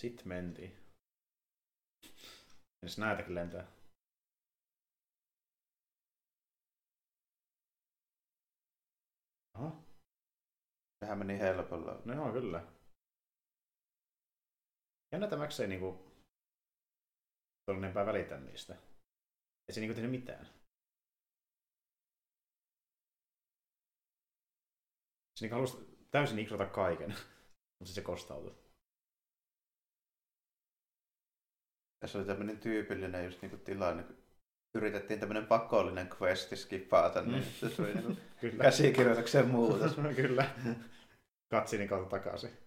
Speaker 1: Sitten mentiin. Jos näitäkin lentää. Aha,
Speaker 2: Sehän meni helpolla.
Speaker 1: no joo, kyllä. Jännä, että Max ei niinku tuolla enempää välitä niistä. Ei se niinku tehnyt mitään. Se niinku halusi täysin ikrota kaiken, mutta se kostautui.
Speaker 2: Tässä oli tämmöinen tyypillinen just niinku tilanne, kun yritettiin tämmöinen pakollinen questi skipata, niin
Speaker 1: Mm.
Speaker 2: se oli niinku
Speaker 1: Kyllä.
Speaker 2: käsikirjoituksen muutos.
Speaker 1: Kyllä. Katsinin kautta takaisin.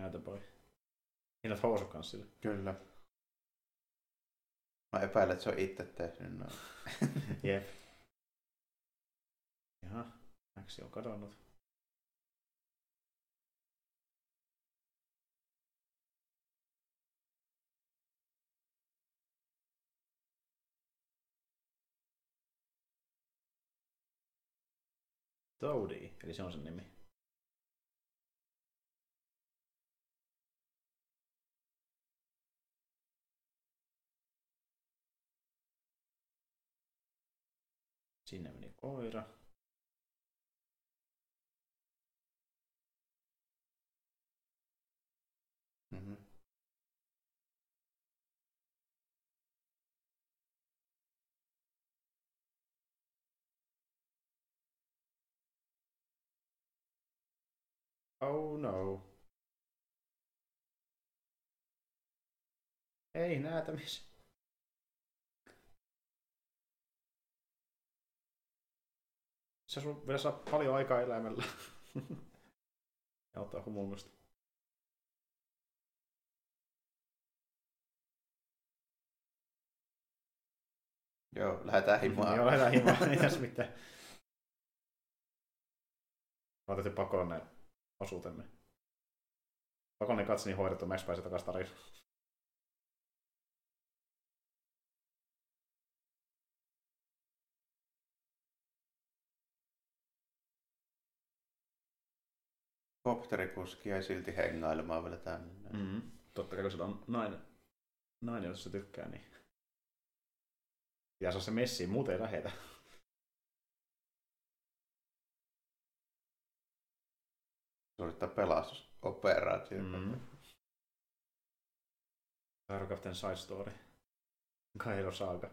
Speaker 1: Näytä voi. Hinnat housut kans sille.
Speaker 2: Kyllä. Mä epäilen, että se on itse tehnyt noin.
Speaker 1: Jep. Jaha, Maxi on kadonnut. Toadie, eli se on sen nimi. Sinne meni koira.
Speaker 2: Mm-hmm.
Speaker 1: Oh no. Ei näätämis. Se sun vielä saa paljon aikaa elämällä. ja ottaa humungusta.
Speaker 2: Joo, lähdetään himaan.
Speaker 1: Joo, lähdetään himaan. Ei tässä mitään. Mä otettiin pakolla näin osuutemme. Pakollinen katse niin hoidettu, Max pääsee takaisin tarinaan.
Speaker 2: Kopterikuski jäi silti hengailemaan vielä tänne.
Speaker 1: Mm-hmm. Totta kai kun sillä on nainen, nainen jos se tykkää, niin ja se on se messi, muuten ei lähetä.
Speaker 2: Suorittaa pelastusoperaatio.
Speaker 1: Mm. Pyro Captain Side Story. Kairo Saga.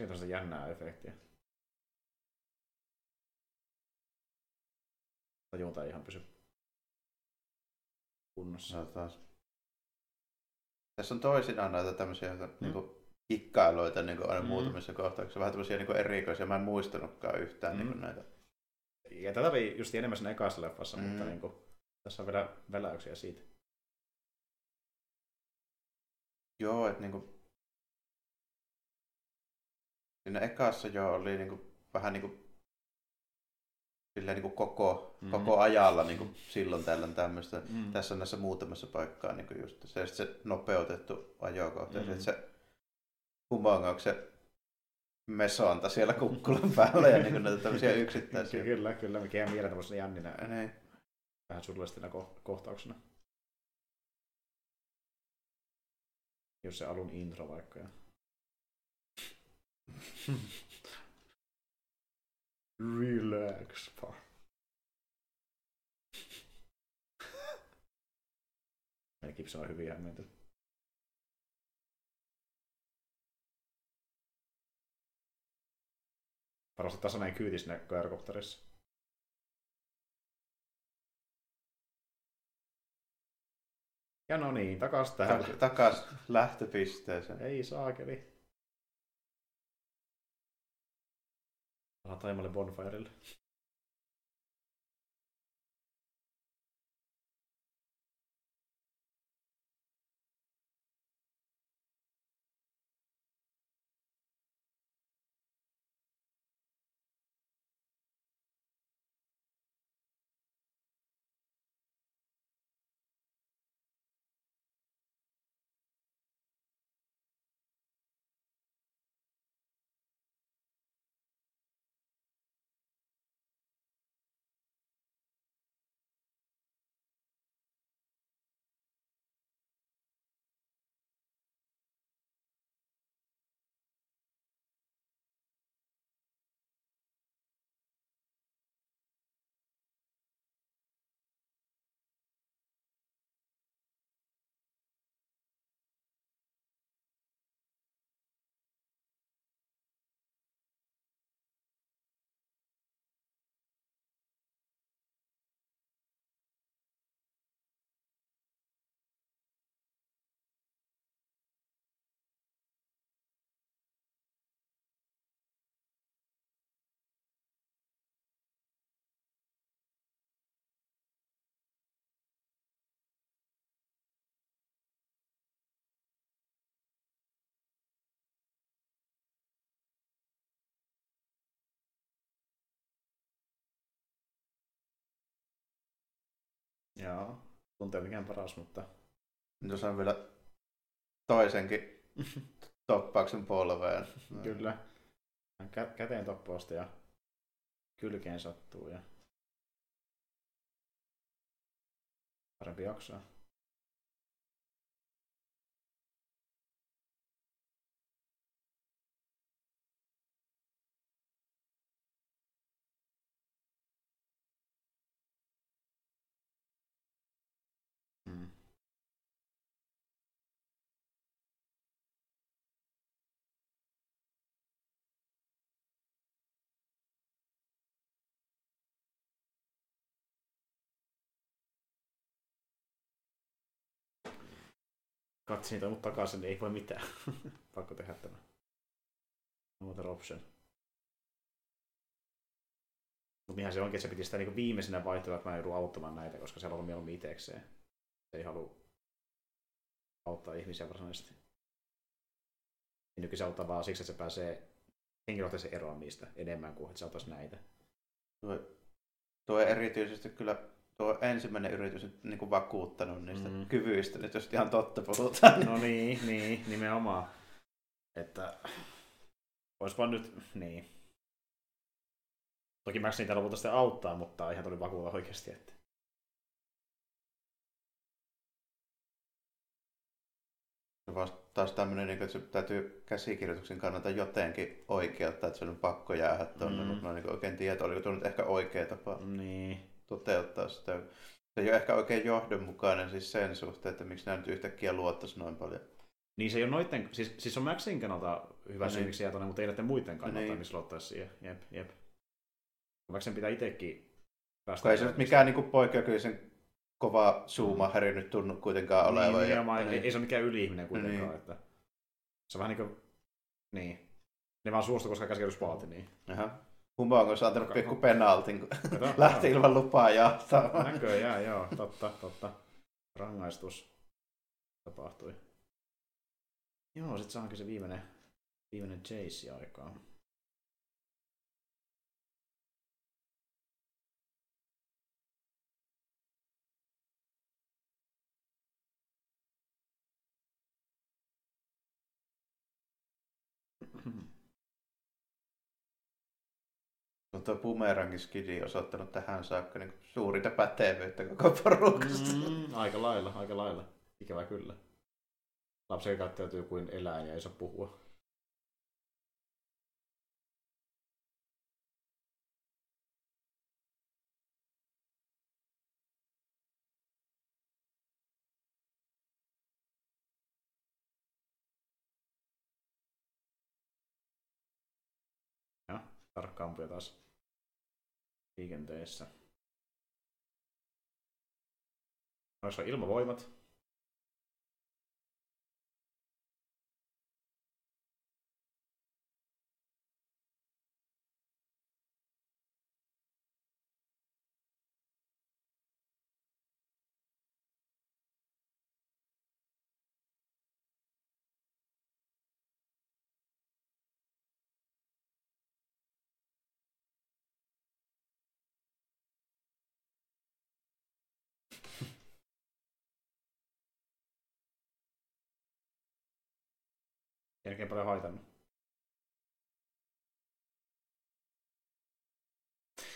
Speaker 1: Tässä on tästä jännää efektiä. Tajunta ei ihan pysy kunnossa.
Speaker 2: No, taas. Tässä on toisinaan näitä tämmöisiä mm. niinku, kikkailuita niin aina mm. muutamissa kohtauksissa. Vähän tämmöisiä niin erikoisia. Mä en muistanutkaan yhtään
Speaker 1: Mm.
Speaker 2: mm. niin näitä.
Speaker 1: Ja tätä oli just enemmän siinä ekassa leffassa, mm. mutta niin kuin, tässä on vielä väläyksiä siitä.
Speaker 2: Joo, että niinku... Siinä ekassa jo oli niinku, vähän niinku silleen niin kuin koko,
Speaker 1: Mm.
Speaker 2: koko ajalla niin kuin silloin tällöin tämmöistä.
Speaker 1: Mm.
Speaker 2: Tässä on näissä muutamassa paikkaa niin kuin just se, se nopeutettu ajokohta. Mm.
Speaker 1: Mm.
Speaker 2: Se, se humongauksen mesonta siellä kukkulan päällä ja niin kuin näitä tämmöisiä yksittäisiä.
Speaker 1: Kyllä, kyllä. Mikä jää mieleen tämmöisenä jänninä,
Speaker 2: Niin.
Speaker 1: vähän surullistina ko- kohtauksena. Jos se alun intro vaikka. Ja... Relax, pa. Meidän kipsi on hyvin hämmenty. Varmasti tasainen kyyti sinne koirokopterissa. Ja no niin, takas.
Speaker 2: Tak- takas lähtöpisteeseen.
Speaker 1: Ei saakeli. Ala taimalle bonfirelle. Joo, tuntee mikään paras, mutta
Speaker 2: Jos on vielä toisenkin toppauksen polveen.
Speaker 1: kyllä. Kä- käteen toppausta ja kylkeen sattuu ja parempi jaksaa. Katsi niitä takaisin, niin ei voi mitään. Pakko tehdä tämä. No other option. Mutta niinhän se onkin, että se piti sitä niinku viimeisenä vaihtoehtoa, että mä joudun auttamaan näitä, koska siellä on mieluummin itekseen. Se ei halua auttaa ihmisiä varsinaisesti. Ja nykyään se auttaa vaan siksi, että se pääsee henkilökohtaisesti eroon niistä enemmän kuin että se auttaisi näitä.
Speaker 2: Tuo, tuo erityisesti kyllä tuo ensimmäinen yritys nyt niin kuin vakuuttanut niistä
Speaker 1: Mm.
Speaker 2: kyvyistä, nyt jos ihan totta puhutaan.
Speaker 1: No niin, niin, nimenomaan. Että olisi vaan nyt, niin. Toki Max niitä lopulta sitten auttaa, mutta ihan tuli vakuuta oikeasti, että
Speaker 2: Vasta taas tämmöinen, niin että se täytyy käsikirjoituksen kannalta jotenkin oikeuttaa, että se on pakko jäädä tuonne,
Speaker 1: Mm.
Speaker 2: mm. mutta mä en niin oikein tiedä, oliko tuo nyt ehkä oikea tapa
Speaker 1: niin.
Speaker 2: Toteuttaa sitä. Se ei ole ehkä oikein johdonmukainen siis sen suhteen, että miksi nämä nyt yhtäkkiä luottaisi noin paljon.
Speaker 1: Niin se ei ole noitten, siis, siis on Maxin kannalta hyvä
Speaker 2: No
Speaker 1: syy,
Speaker 2: niin.
Speaker 1: miksi tuonne, mutta ei näiden muiden kannalta,
Speaker 2: niin.
Speaker 1: missä luottaisi siihen. Jep, jep. Maxin pitää itsekin päästä.
Speaker 2: Ei se nyt mikään niin kuin poikkeuksellisen kova zoomaheri nyt tunnu kuitenkaan olevan.
Speaker 1: Niin,
Speaker 2: ja-
Speaker 1: nimenomaan, ei, ei se ole mikään yli-ihminen kuitenkaan.
Speaker 2: Niin.
Speaker 1: Että se on vähän niin kuin, niin. Ne vaan suostu, koska käsikirjoitus vaati, niin.
Speaker 2: Jaha. Humongo on antanut pikku penaltin, kun
Speaker 1: Kato,
Speaker 2: lähti ilman lupaa jahtaa.
Speaker 1: Näköjään, joo, totta, totta. Rangaistus tapahtui. Joo, sit saankin se viimeinen, viimeinen chase aikaan.
Speaker 2: On tuo Bumerangin skidi osoittanut tähän saakka niin suurinta pätevyyttä koko porukasta.
Speaker 1: Mm, aika lailla, aika lailla. Ikävä kyllä. Lapsi käyttäytyy kuin eläin ja ei saa puhua. Ja, tarkkaampuja taas liikenteessä. Noissa on ilmavoimat. Jälkeen paljon haitannut.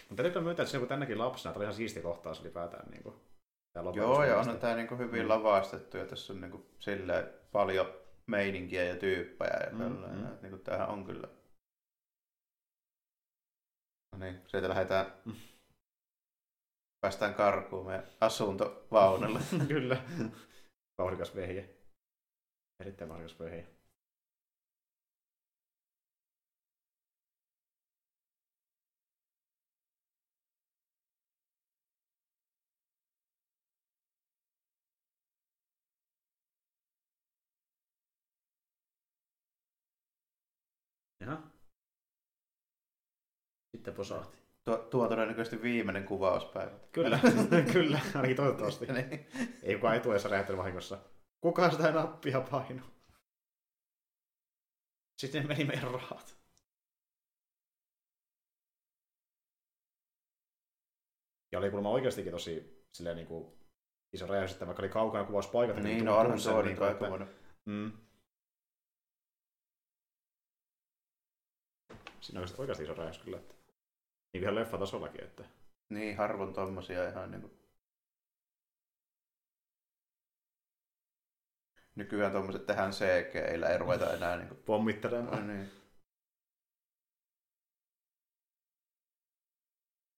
Speaker 1: Mutta täytyy myöntää, että se kun tännekin lapsena, tämä oli ihan siisti kohtaus ylipäätään. Niin kuin,
Speaker 2: Joo, ja on tämä niin hyvin mm. lavastettu, ja tässä on niin kuin, silleen paljon meininkiä ja tyyppejä ja. Mm, mm. Niin kuin, tämähän on kyllä... No niin, sieltä lähdetään... Mm. Päästään karkuun meidän asuntovaunulle.
Speaker 1: kyllä. Vauhdikas vehje. Erittäin vauhdikas vehje. Sitten posahti.
Speaker 2: Tuo, tuo todennäköisesti viimeinen kuvauspäivä.
Speaker 1: Kyllä, kyllä, ainakin toivottavasti.
Speaker 2: niin.
Speaker 1: Ei kukaan etuessa räjähtely vahingossa. Kuka sitä nappia paino? Sitten meni meidän rahat. Ja oli kuulemma oikeastikin tosi silleen niin kuin, iso räjähdys, että vaikka oli kaukana kuvauspaikat.
Speaker 2: Niin, no onhan se on niin, että,
Speaker 1: mm, Siinä on oikeasti iso räjähdys kyllä. Että, niin ihan leffatasollakin. Että...
Speaker 2: Niin, harvoin tommosia ihan niin kuin... Nykyään tuommoiset tehdään CG-illä, ei ruveta enää niin kuin...
Speaker 1: pommittelemaan.
Speaker 2: No, niin.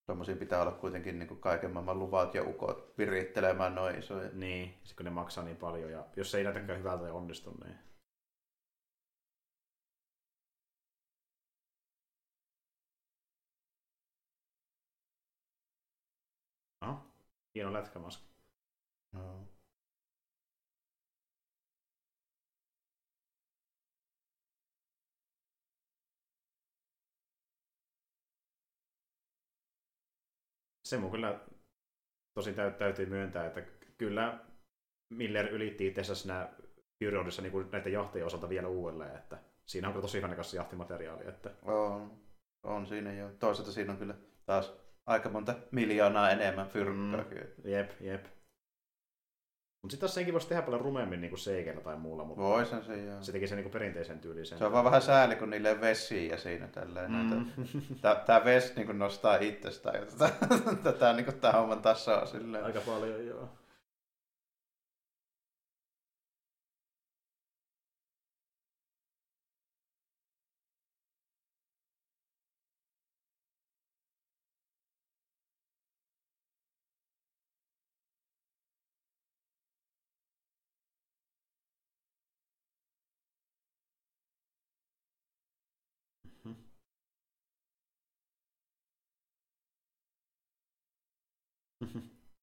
Speaker 2: Tuommoisia pitää olla kuitenkin niin kuin kaiken maailman luvat ja ukot virittelemään noin isoja.
Speaker 1: Niin, kun ne maksaa niin paljon ja jos se ei näytäkään hyvältä ja onnistu, niin Hieno lätkämaski. No. Se mun kyllä tosi täytyy myöntää, että kyllä Miller ylitti itse asiassa siinä Fyrodissa niin näiden jahtien osalta vielä uudelleen, että siinä on kyllä tosi hyvänekäs jahtimateriaali. Että...
Speaker 2: On, on siinä jo. Toisaalta siinä on kyllä taas aika monta miljoonaa enemmän fyrkkaa.
Speaker 1: Mm, jep, jep. Mutta sitten taas senkin voisi tehdä paljon rumemmin niin seikeillä tai muulla. Mutta
Speaker 2: Voisin se, joo.
Speaker 1: Se teki sen niin perinteisen tyylisen.
Speaker 2: Se on vaan vähän sääli, kun niille vesiä siinä tälleen. Mm. Tämä vesi niin nostaa itsestään ja tätä, tätä niin tämä homman tasoa silleen.
Speaker 1: Aika paljon, joo.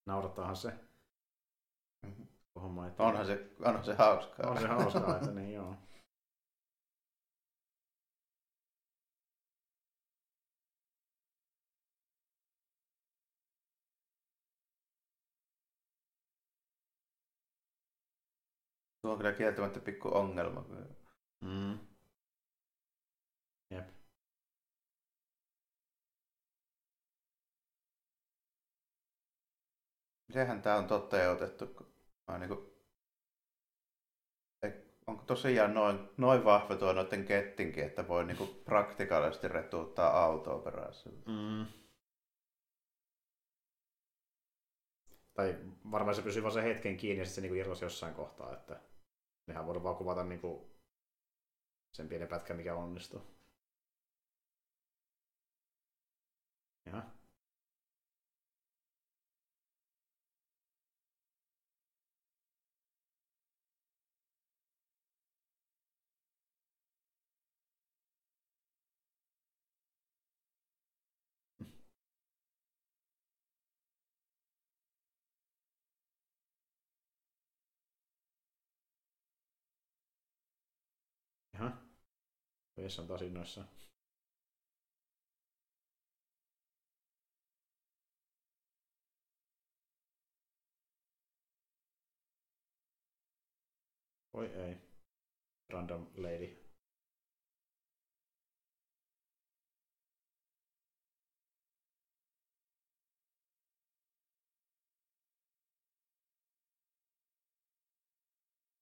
Speaker 1: Naurattaahan se.
Speaker 2: Mm-hmm. Homma, että... onhan, se, onhan se hauskaa.
Speaker 1: On se hauskaa, että niin joo.
Speaker 2: Tuo on kyllä kieltämättä pikku ongelma.
Speaker 1: Mm.
Speaker 2: Mitenhän tämä on toteutettu? Mä niin kuin... onko tosiaan noin, noin vahva tuo noiden kettinkin, että voi niinku praktikaalisesti retuuttaa autoa perässä?
Speaker 1: Mm. Tai varmaan se pysyy vaan sen hetken kiinni ja sitten se niinku irtosi jossain kohtaa, että nehän voidaan vaan kuvata niinku sen pienen pätkän, mikä onnistuu. Jaha. Vessa on taas innoissaan. Oi ei. Random lady.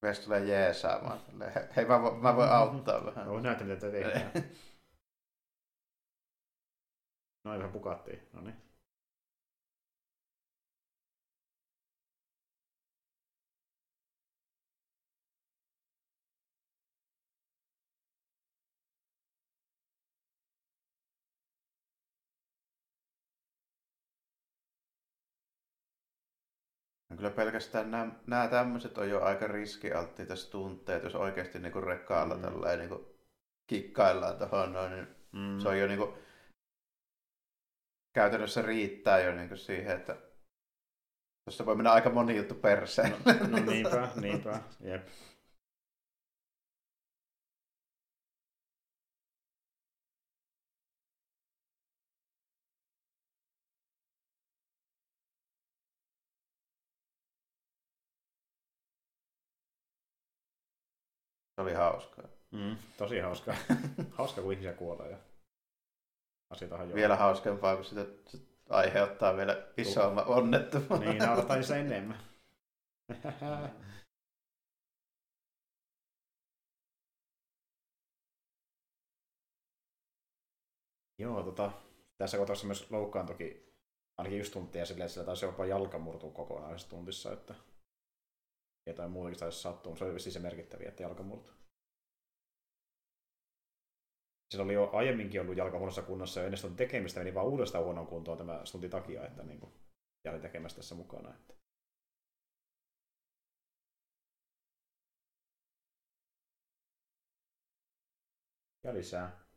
Speaker 2: Mies tulee jeesaamaan. Hei, mä, vo- mä voin auttaa vähän.
Speaker 1: No, näytä mitä te tehdään. No vähän pukattiin. No niin.
Speaker 2: Kyllä pelkästään nämä, nämä tämmöiset on jo aika riskialttiita tunteet, jos oikeasti niinku rekkaalla
Speaker 1: Mm.
Speaker 2: tälleen niinku kikkaillaan tuohon noin, niin
Speaker 1: Mm.
Speaker 2: se on jo niinku, käytännössä riittää jo niinku siihen, että tuossa voi mennä aika moni juttu perseen.
Speaker 1: No, no niinpä, niinpä. Jep.
Speaker 2: Se oli hauskaa.
Speaker 1: Mm. Tosi hauska. hauska, kun ihmisiä kuolee ja asiat on
Speaker 2: Vielä hauskempaa, kun sitä aiheuttaa vielä isomman onnettomuuden.
Speaker 1: Niin, naurataan se enemmän. Joo, tota, tässä kohtaa myös loukkaantukin ainakin just tuntia silleen, että sillä taisi jopa jalka murtua kokonaisessa tuntissa, että jotain muutakin taisi sattua, se oli vissiin se merkittäviä, että jalka murtui. Sillä oli jo aiemminkin ollut jalka huonossa kunnossa ja ennen stuntin tekemistä meni vaan uudestaan huonoon kuntoon tämä stuntin takia, että niin kuin, jäi tekemässä tässä mukana. Että. Ja lisää.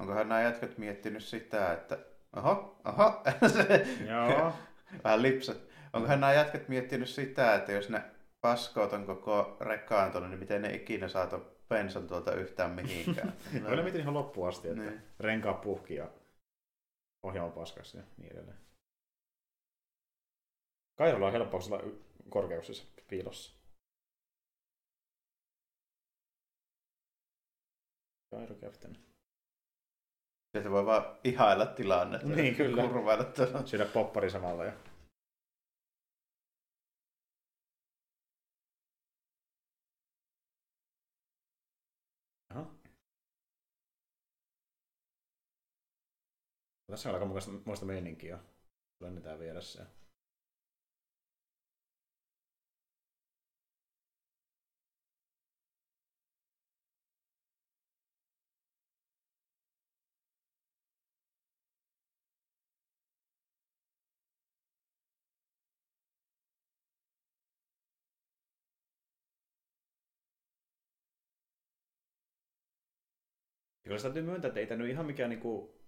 Speaker 2: Onkohan nämä jätkät miettinyt sitä, että oho, oho,
Speaker 1: Joo.
Speaker 2: vähän lipsat. Onkohan nämä jätkät miettinyt sitä, että jos ne paskoo ton koko rekkaan tuonne, niin miten ne ikinä saa ton bensan tuolta yhtään mihinkään.
Speaker 1: Kyllä mietin ihan loppuun asti, että
Speaker 2: Niin.
Speaker 1: renkaat puhki ja ohjaama paskas ja niin edelleen. Kairolla on helppo olla korkeuksissa piilossa. Kairo Captain.
Speaker 2: Sieltä voi vaan ihailla tilannetta.
Speaker 1: Niin, kyllä.
Speaker 2: Kurvailla tuolla.
Speaker 1: Syödä poppari samalla ja Aha. Tässä on aika muista, muista meininkiä. Lennetään vieressä. Kyllä sitä täytyy myöntää, että ei tämä nyt ihan mikään niinku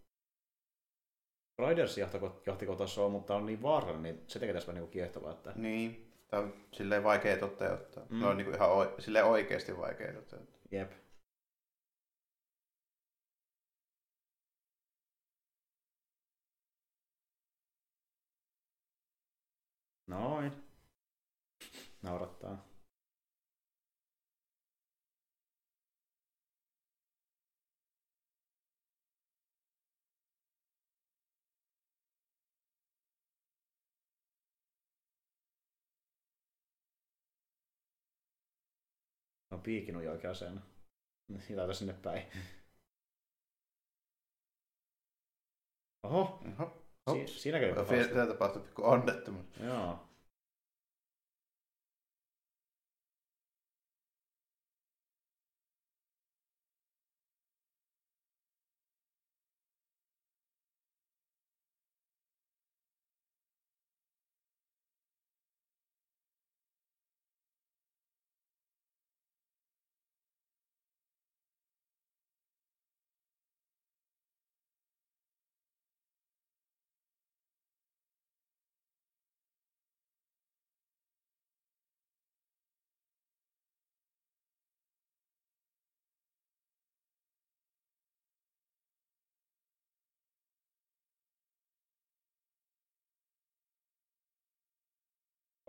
Speaker 1: Riders-jahtikotaso on, mutta on niin vaarallinen, niin se tekee tästä vähän niinku kiehtovaa. Että...
Speaker 2: Niin, tämä on silleen vaikea toteuttaa.
Speaker 1: Mm.
Speaker 2: No on niin ihan o- silleen oikeasti vaikea toteuttaa.
Speaker 1: Jep. Noin. Naurattaa. No piikin on oikea aseena. Laita sinne päin. Oho,
Speaker 2: Oho.
Speaker 1: si- siinäkö joku?
Speaker 2: Tämä tapahtui pikku onnettomuus.
Speaker 1: Joo.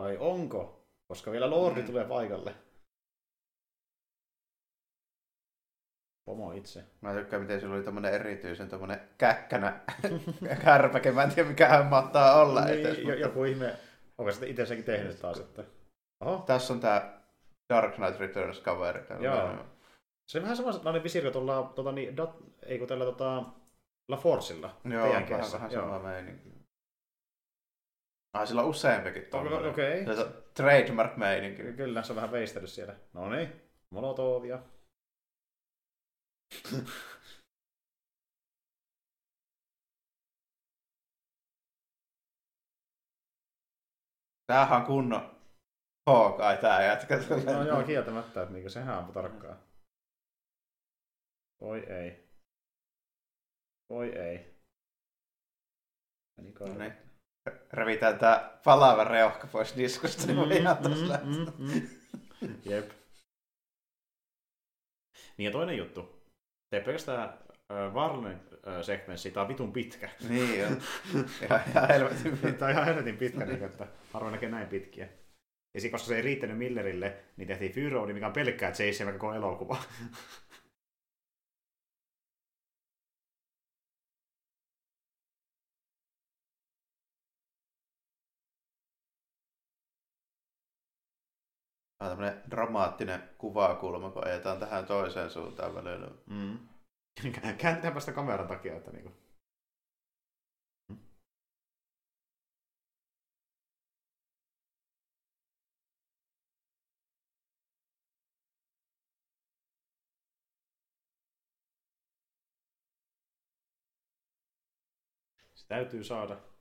Speaker 1: Vai onko? Koska vielä Lordi
Speaker 2: Mm.
Speaker 1: tulee paikalle. Pomo itse.
Speaker 2: Mä tykkään, miten sillä oli tommonen erityisen tommonen käkkänä kärpäke. Mä en tiedä, mikä hän mahtaa olla.
Speaker 1: Niin, jo- joku ihme. Onko sitä itse senkin tehnyt taas sitten? Oho.
Speaker 2: Tässä on tää Dark Knight Returns kaveri.
Speaker 1: Joo. Se on vähän samanlainen visiiri tuolla, tota, niin, dat, ei kun tällä tota, La Forcella.
Speaker 2: Joo, vähän, vähän sama meininki. Ai, sillä on useampikin tommonen.
Speaker 1: Okei.
Speaker 2: Se on trademark meininki.
Speaker 1: Kyllä, se on vähän veistellyt siellä. No niin, Molotovia.
Speaker 2: Tämähän on kunnon Hawkeye tää jätkä.
Speaker 1: No joo, kieltämättä, että niinku sehän ampui tarkkaan. Oi ei. Oi ei. Meni
Speaker 2: No niin. Revitään tää palava reuhka pois diskusta.
Speaker 1: Mm,
Speaker 2: niin
Speaker 1: mm, mm, mm. Jep. Niin ja toinen juttu. Tee pelkästään äh, Varlen äh, segmenssi, tää on vitun pitkä.
Speaker 2: Niin on. Ihan, ihan helvetin
Speaker 1: Tää on ihan helvetin pitkä, niin, että harvoin näkee näin pitkiä. Ja sit, koska se ei riittänyt Millerille, niin tehtiin Fury mikä on pelkkää Jason koko elokuva.
Speaker 2: Tämä on tämmönen dramaattinen kuvakulma, kun ajetaan tähän toiseen suuntaan välillä.
Speaker 1: Mm. Kääntetäänpä sitä kameran takia, että niinku. Se täytyy saada.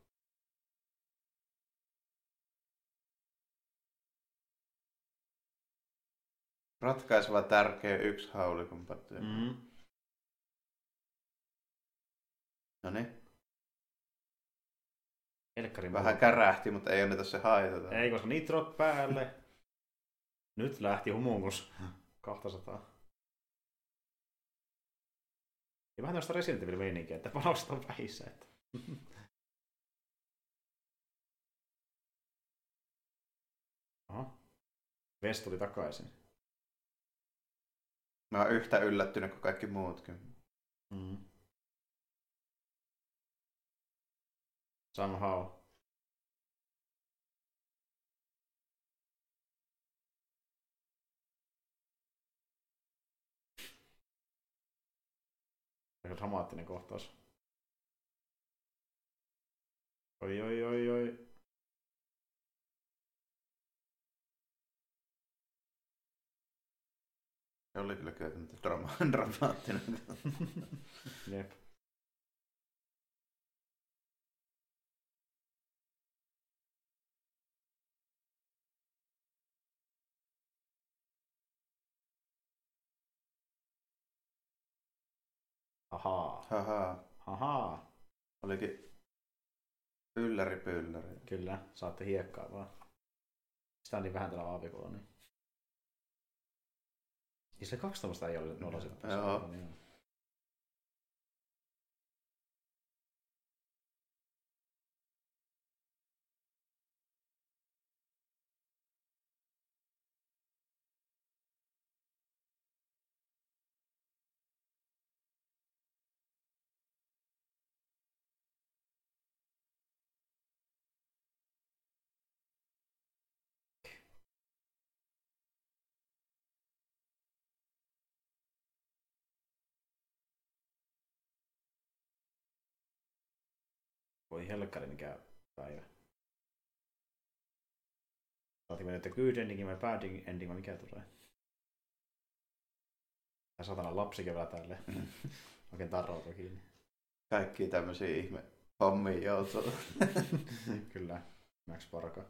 Speaker 2: Ratkaiseva tärkeä yksi haulikon pattu.
Speaker 1: Mm.
Speaker 2: No niin.
Speaker 1: Elkkarin
Speaker 2: Vähän kärähti, mutta ei anneta se haitata.
Speaker 1: Ei, koska nitrot päälle. Nyt lähti humungus 200. Ja vähän tämmöistä Resident Evil meininkiä, että panokset on vähissä. Että... Aha. Ves tuli takaisin.
Speaker 2: Mä oon yhtä yllättynyt kuin kaikki muutkin.
Speaker 1: Mm. Somehow. Aika dramaattinen kohtaus. Oi, oi, oi, oi.
Speaker 2: Se oli kyllä kyllä drama- dramaattinen.
Speaker 1: Jep. Ahaa.
Speaker 2: Haha.
Speaker 1: Ahaa.
Speaker 2: Olikin ylläri pylläri.
Speaker 1: Kyllä, saatte hiekkaa vaan. Sitä on niin vähän tällä aavikolla. Niin. Ja se kaksi tämmöistä ei ole nolla sitten.
Speaker 2: Joo.
Speaker 1: Voi helkkari mikä päivä. Saatiin me nyt good ending vai bad ending vai mikä tulee. Tää satana lapsikin vielä tälle. Oikein tarrautuu kiinni.
Speaker 2: Kaikki tämmöisiä ihme hommia joutuu.
Speaker 1: Kyllä. Max Parka.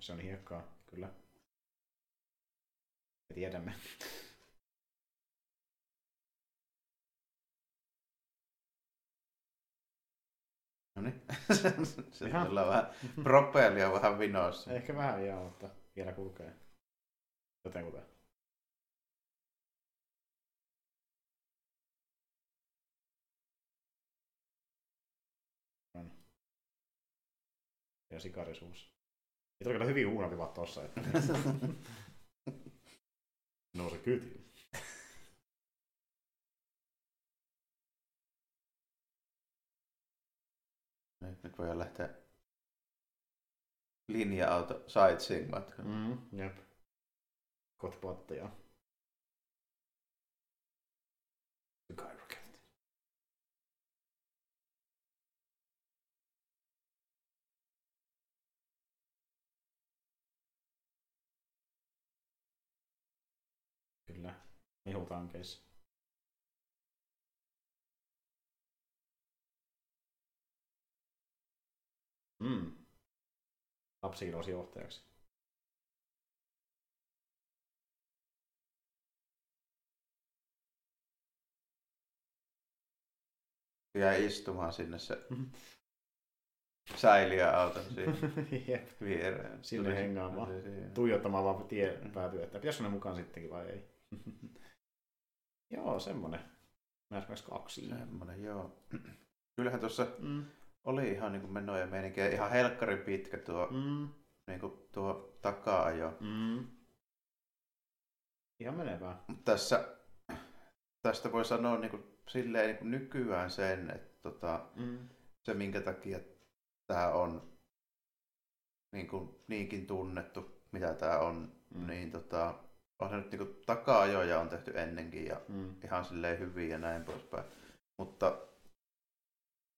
Speaker 1: Se on hiekkaa, kyllä. Me tiedämme.
Speaker 2: No niin. on vähän propellia vähän vinossa.
Speaker 1: Ehkä vähän joo, mutta vielä kulkee. Joten kuten. On. Ja sikarisuus. Ei tule kyllä hyvin huunavivat tossa. Että... no se kyti.
Speaker 2: Nyt, nyt voidaan lähteä linja-auto sightseeing matkaan.
Speaker 1: Mm, jep. Kotpotteja. Skyrocket. Kyllä. Mehutankeissa. Mm. Lapsikin nousi johtajaksi.
Speaker 2: Jäi istumaan sinne se
Speaker 1: Mhm.
Speaker 2: säiliöauto siinä
Speaker 1: Jep.
Speaker 2: viereen.
Speaker 1: Sinne hengaamaan.
Speaker 2: siihen.
Speaker 1: Tuijottamaan vaan tie päätyy, että pitäisikö ne mukaan sittenkin vai ei. Joo, semmonen. Mass Max 2.
Speaker 2: Semmoinen, joo. Kyllähän tuossa
Speaker 1: Mm.
Speaker 2: oli ihan niin menoja meininkiä. Ihan helkkarin pitkä tuo,
Speaker 1: Mm.
Speaker 2: niin kuin tuo taka-ajo.
Speaker 1: Mm. Ihan menevää.
Speaker 2: Tässä, tästä voi sanoa niin kuin, silleen niin kuin nykyään sen, että tota,
Speaker 1: Mm.
Speaker 2: se minkä takia tämä on niin kuin, niinkin tunnettu, mitä tämä on,
Speaker 1: mm.
Speaker 2: niin tota, on se nyt niin kuin, taka-ajoja on tehty ennenkin ja
Speaker 1: Mm.
Speaker 2: ihan silleen hyvin ja näin poispäin. Mutta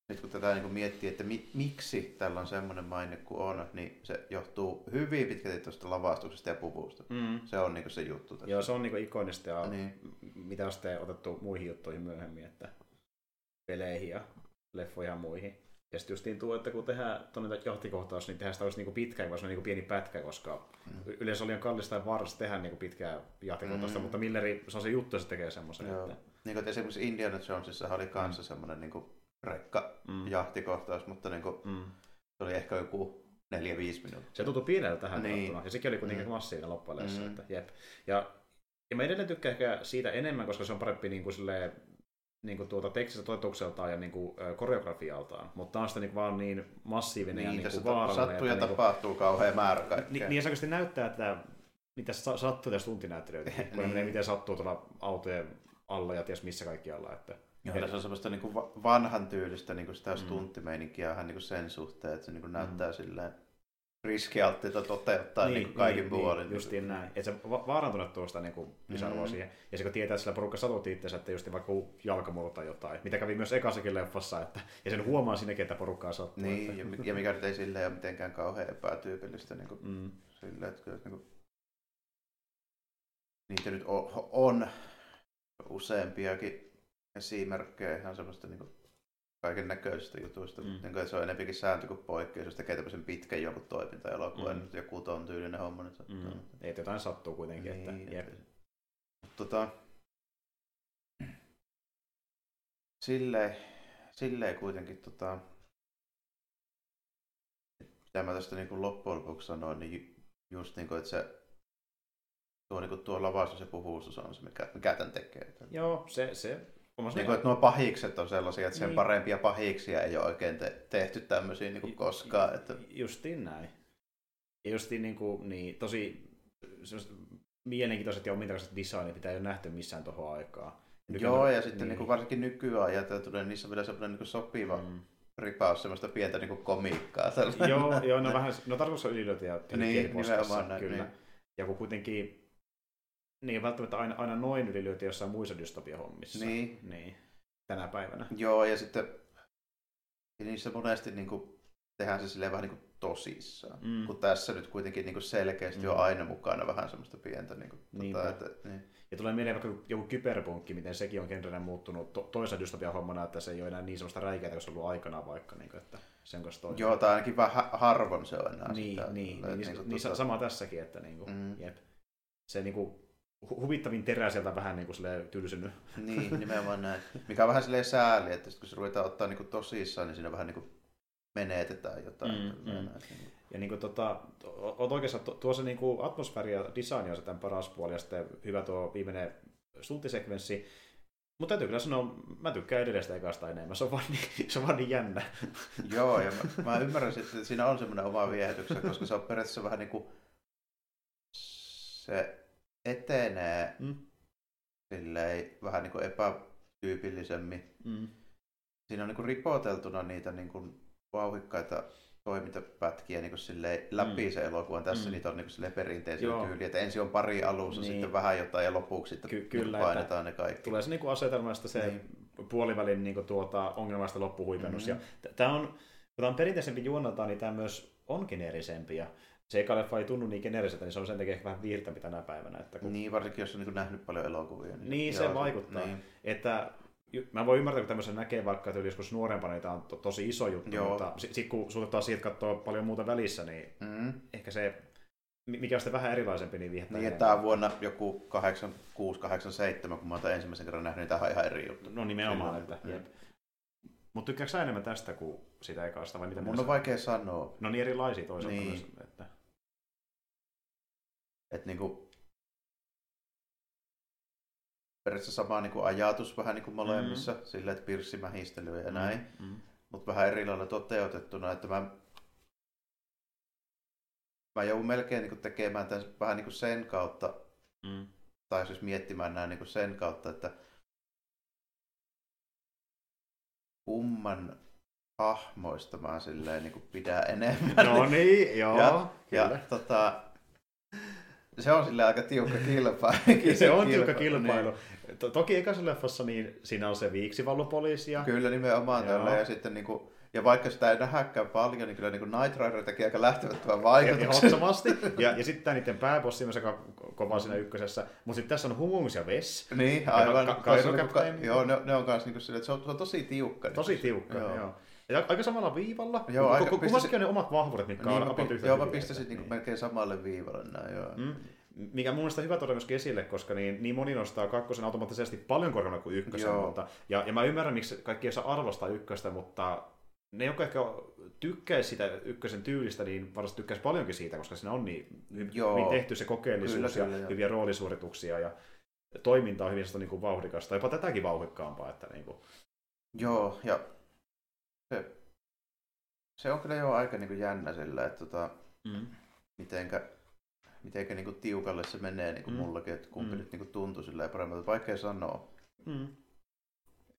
Speaker 2: nyt kun tätä niin kuin miettii, että mi- miksi tällä on semmoinen maine kuin on, niin se johtuu hyvin pitkälti tuosta lavastuksesta ja puvusta.
Speaker 1: Mm.
Speaker 2: Se on niin kuin se juttu tässä.
Speaker 1: Joo, se on niinku ikonista ja
Speaker 2: Niin.
Speaker 1: mitä on sitten otettu muihin juttuihin myöhemmin, että peleihin ja leffoihin ja muihin. Ja sitten justiin tuo, että kun tehdään tuonne jahtikohtaus, niin tehdään sitä olisi niinku pitkään, vaan se on niinku pieni pätkä, koska
Speaker 2: Mm.
Speaker 1: yleensä liian kallista ja vaarallista tehdä niinku pitkää jahtikohtausta,
Speaker 2: Mm.
Speaker 1: mutta Milleri, se on se juttu, että se tekee semmoisen. Että,
Speaker 2: Niin kuin esimerkiksi Indiana Jonesissa oli kanssa semmoinen niin kuin rekka
Speaker 1: mm,
Speaker 2: jahtikohtaus, mutta niin kuin,
Speaker 1: mm.
Speaker 2: se oli ehkä joku 4-5 minuuttia.
Speaker 1: Se tuntui pieneltä tähän
Speaker 2: Niin.
Speaker 1: niin. Ja sekin oli kuitenkin
Speaker 2: Mm.
Speaker 1: massiivinen loppujen mm.
Speaker 2: Mm.
Speaker 1: että jep. Ja, ja mä edelleen tykkään ehkä siitä enemmän, koska se on parempi niin kuin silleen, niin kuin tuota tekstistä toteutukseltaan ja niin kuin, koreografialtaan, mutta tämä on sitten niin vaan niin massiivinen
Speaker 2: Niin,
Speaker 1: ja niin kuin vaarallinen.
Speaker 2: sattuu ja
Speaker 1: että niin kuin,
Speaker 2: tapahtuu kauhean määrä kaikkea.
Speaker 1: niin, niin se oikeasti näyttää, että mitä sa- sattuu tässä tuntinäyttelijöitä, kun
Speaker 2: Niin.
Speaker 1: menee miten sattuu tuolla autojen alla ja ties missä kaikkialla. Että,
Speaker 2: Joo, tässä on semmoista niinku va- vanhan tyylistä niinku sitä
Speaker 1: Mm.
Speaker 2: stunttimeininkiä ihan niinku sen suhteen, että se niinku näyttää silleen riskialttiita toteuttaa niin, niinku kaikin
Speaker 1: niin,
Speaker 2: puolin.
Speaker 1: Niin, justiin näin. Että se va- vaarantunut tuosta niin kuin lisäarvoa
Speaker 2: Mm.
Speaker 1: siihen. Ja se kun tietää, että sillä porukka satutti itsensä, että just vaikka jalkamurro tai jotain. Mitä kävi myös ekassakin leffassa. Että, ja sen huomaa sinnekin, että porukkaa sattuu.
Speaker 2: Niin,
Speaker 1: että,
Speaker 2: ja, ja mikä nyt ei silleen ole mitenkään kauhean epätyypillistä niinku,
Speaker 1: mm,
Speaker 2: silleen, että kyllä niinku, niitä nyt on, on useampiakin esimerkkejä ihan semmoista niinku kaiken näköisistä jutuista.
Speaker 1: Mm.
Speaker 2: Mm. Niin se on enempikin sääntö kuin poikkeus, jos tekee tämmöisen pitkän jonkun toimintaelokuvan,
Speaker 1: Mm.
Speaker 2: mm. joku ton tyylinen homma. Niin,
Speaker 1: mm,
Speaker 2: mm.
Speaker 1: ei jotain sattuu kuitenkin.
Speaker 2: Niin,
Speaker 1: että, jep.
Speaker 2: Tota, silleen, silleen kuitenkin, tota, mitä mä tästä niin loppujen lopuksi sanoin, niin ju- just niin kuin, että se tuo, niin kuin, tuo lavaus ja puhuustus on se, mikä, mikä tämän tekee.
Speaker 1: Joo, se, se omassa
Speaker 2: Niin kuin, että nuo pahikset on sellaisia, että sen
Speaker 1: Niin.
Speaker 2: parempia pahiksia ei ole oikein te- tehty tämmöisiä niin kuin koskaan. Että,
Speaker 1: Justiin näin. Ja justiin niin kuin, niin, tosi mielenkiintoiset ja omintakaiset designit, mitä ei ole nähty missään tuohon aikaan.
Speaker 2: Nykyään, Joo, ja sitten niin. Niin varsinkin nykyään ajateltuna, niissä on vielä sellainen niin sopiva mm. ripaus, semmoista pientä niin komiikkaa.
Speaker 1: Sellainen. Joo, joo, no vähän, no tarkoitus on ylilöitä
Speaker 2: niin, nimenomaan näin,
Speaker 1: kyllä.
Speaker 2: Niin.
Speaker 1: Ja kun kuitenkin, niin välttämättä aina, aina noin ylilöitä jossain muissa dystopia-hommissa.
Speaker 2: Niin.
Speaker 1: niin. Tänä päivänä.
Speaker 2: Joo, ja sitten ja niissä monesti niin kuin, tehdään se silleen vähän niin kuin tosissaan. Mm. Kun tässä nyt kuitenkin niin kuin selkeästi mm. on aina mukana vähän semmoista pientä. Niin kuin, tota, että, niin.
Speaker 1: Ja tulee mieleen vaikka joku kyberpunkki, miten sekin on genrenä muuttunut to- toisen dystopia hommana, että se ei ole enää niin semmoista räikeää, kuin se on ollut aikanaan vaikka. Niin kuin, että sen kanssa toimii.
Speaker 2: Joo, tai ainakin vähän harvoin se on enää
Speaker 1: niin,
Speaker 2: sitä.
Speaker 1: Niin, niin, niin, niin, niin tota... sama tässäkin, että niin kuin, mm. jep. se niin kuin, huvittavin terä sieltä vähän niin kuin tylsynyt.
Speaker 2: Niin, nimenomaan näin. Mikä on vähän silleen sääli, että kun se ruvetaan ottaa niin kuin tosissaan, niin siinä vähän niin kuin menetetään jotain. Mm, mm.
Speaker 1: Ja niin kuin, tota, oot oikeassa, tuo se niin kuin atmosfääri ja design on se tämän paras puoli, ja sitten hyvä tuo viimeinen stuntisekvenssi. Mutta täytyy kyllä sanoa, mä tykkään edelleen sitä ekasta enemmän, se on vaan niin, se on vaan niin jännä.
Speaker 2: Joo, ja mä, mä ymmärrän, että siinä on semmoinen oma viehätyksensä, koska se on periaatteessa vähän niin kuin se etenee mm. silleen, vähän niin kuin epätyypillisemmin. Mm. Siinä on niin kuin ripoteltuna niitä niin kuin vauhikkaita toimintapätkiä niin kuin läpi mm. se elokuvan. Tässä mm. niitä on niin kuin perinteisiä tyyliä, että ensin on pari alussa, niin. sitten vähän jotain ja lopuksi sitten Ky- kyllä, painetaan ne kaikki.
Speaker 1: Tulee se niin kuin asetelmasta se niin. puolivälin niin kuin tuota, ongelmasta loppuhuipennus. Mm-hmm. Ja tämä on, kun tämä on perinteisempi juonnaltaan, niin tämä myös on geneerisempi. Ja se eka leffa ei tunnu niin geneeriseltä, niin se on sen takia ehkä vähän viihdyttämpi tänä päivänä. Että kun...
Speaker 2: Niin, varsinkin jos on niin nähnyt paljon elokuvia.
Speaker 1: Niin, niin se vaikuttaa. Niin. Että mä voin ymmärtää, kun tämmöisen näkee vaikka, että joskus nuorempana, niin tämä on to, tosi iso juttu, Joo. mutta sitten kun suhteuttaa siitä katsoa paljon muuta välissä, niin mm. ehkä se, mikä on sitten vähän erilaisempi, niin viehättää.
Speaker 2: Niin, että tämä on vuonna joku 86-87, kun mä oon ensimmäisen kerran nähnyt, niin tämä on ihan eri juttu.
Speaker 1: No nimenomaan, että mm. jep. Mutta tykkääkö enemmän tästä kuin sitä ekasta vai mitä
Speaker 2: Mun on vaikea sanoa.
Speaker 1: No niin erilaisia toisaalta niin. myös. Että...
Speaker 2: Et niinku, periaatteessa sama niin kuin ajatus vähän niin kuin molemmissa, mm. sillä että pirssimähistelyä ja mm. näin, mm. mutta vähän eri lailla toteutettuna, että mä, mä joudun melkein niin kuin tekemään tämän vähän niin kuin sen kautta, mm. tai siis miettimään näin niin kuin sen kautta, että kumman hahmoista mä silleen niin kuin pidän enemmän.
Speaker 1: No niin, joo.
Speaker 2: Ja, ja tota, se on sille aika tiukka kilpailu.
Speaker 1: se on tiukka kilpailu. Niin. Toki ekassa leffassa niin siinä on se viiksivallopoliisi. Ja...
Speaker 2: Kyllä nimenomaan tällä. Ja, sitten niin kuin, ja vaikka sitä ei nähäkään paljon, niin kyllä niin Night Rider teki aika lähtevättävän vaikutuksen.
Speaker 1: Ja, ja, ja sitten tämä niiden pääbossi myös aika kova siinä ykkösessä. Mutta sitten tässä on Humus ja Vess.
Speaker 2: Niin, aivan. Ka- ka- ka- joo, ne, ne on kanssa niin kuin sille, että se on, se on tosi tiukka. Niin
Speaker 1: tosi tiukka, joo. joo. Ja aika samalla viivalla.
Speaker 2: Joo, aika,
Speaker 1: kummassakin pistäsi... on ne omat vahvuudet, mitkä niin, on about
Speaker 2: yhtä Joo, mä pistäisin niin. melkein samalle viivalle näin, joo. Mm.
Speaker 1: Mikä mun mielestä hyvä tuoda myöskin esille, koska niin, niin moni nostaa kakkosen automaattisesti paljon korkeammalle kuin ykkösen. Joo. Mutta, ja, ja mä ymmärrän, miksi kaikki ei saa arvostaa ykköstä, mutta ne, jotka ehkä tykkäisi sitä ykkösen tyylistä, niin varmasti tykkäisi paljonkin siitä, koska siinä on niin Joo. hyvin tehty se kokeellisuus kyllä, ja kyllä, hyviä roolisuorituksia ja toiminta on hyvin niin kuin vauhdikasta, jopa tätäkin vauhdikkaampaa. Että niin kuin...
Speaker 2: Joo, ja se se on kyllä jo aika niin kuin jännä sillä, että tota, mm. mitenkä, mitenkä niin kuin tiukalle se menee niin kuin mm. mullakin, että kumpi mm. nyt niin kuin tuntuu sillä paremmalta, vaikea sanoa. Mm.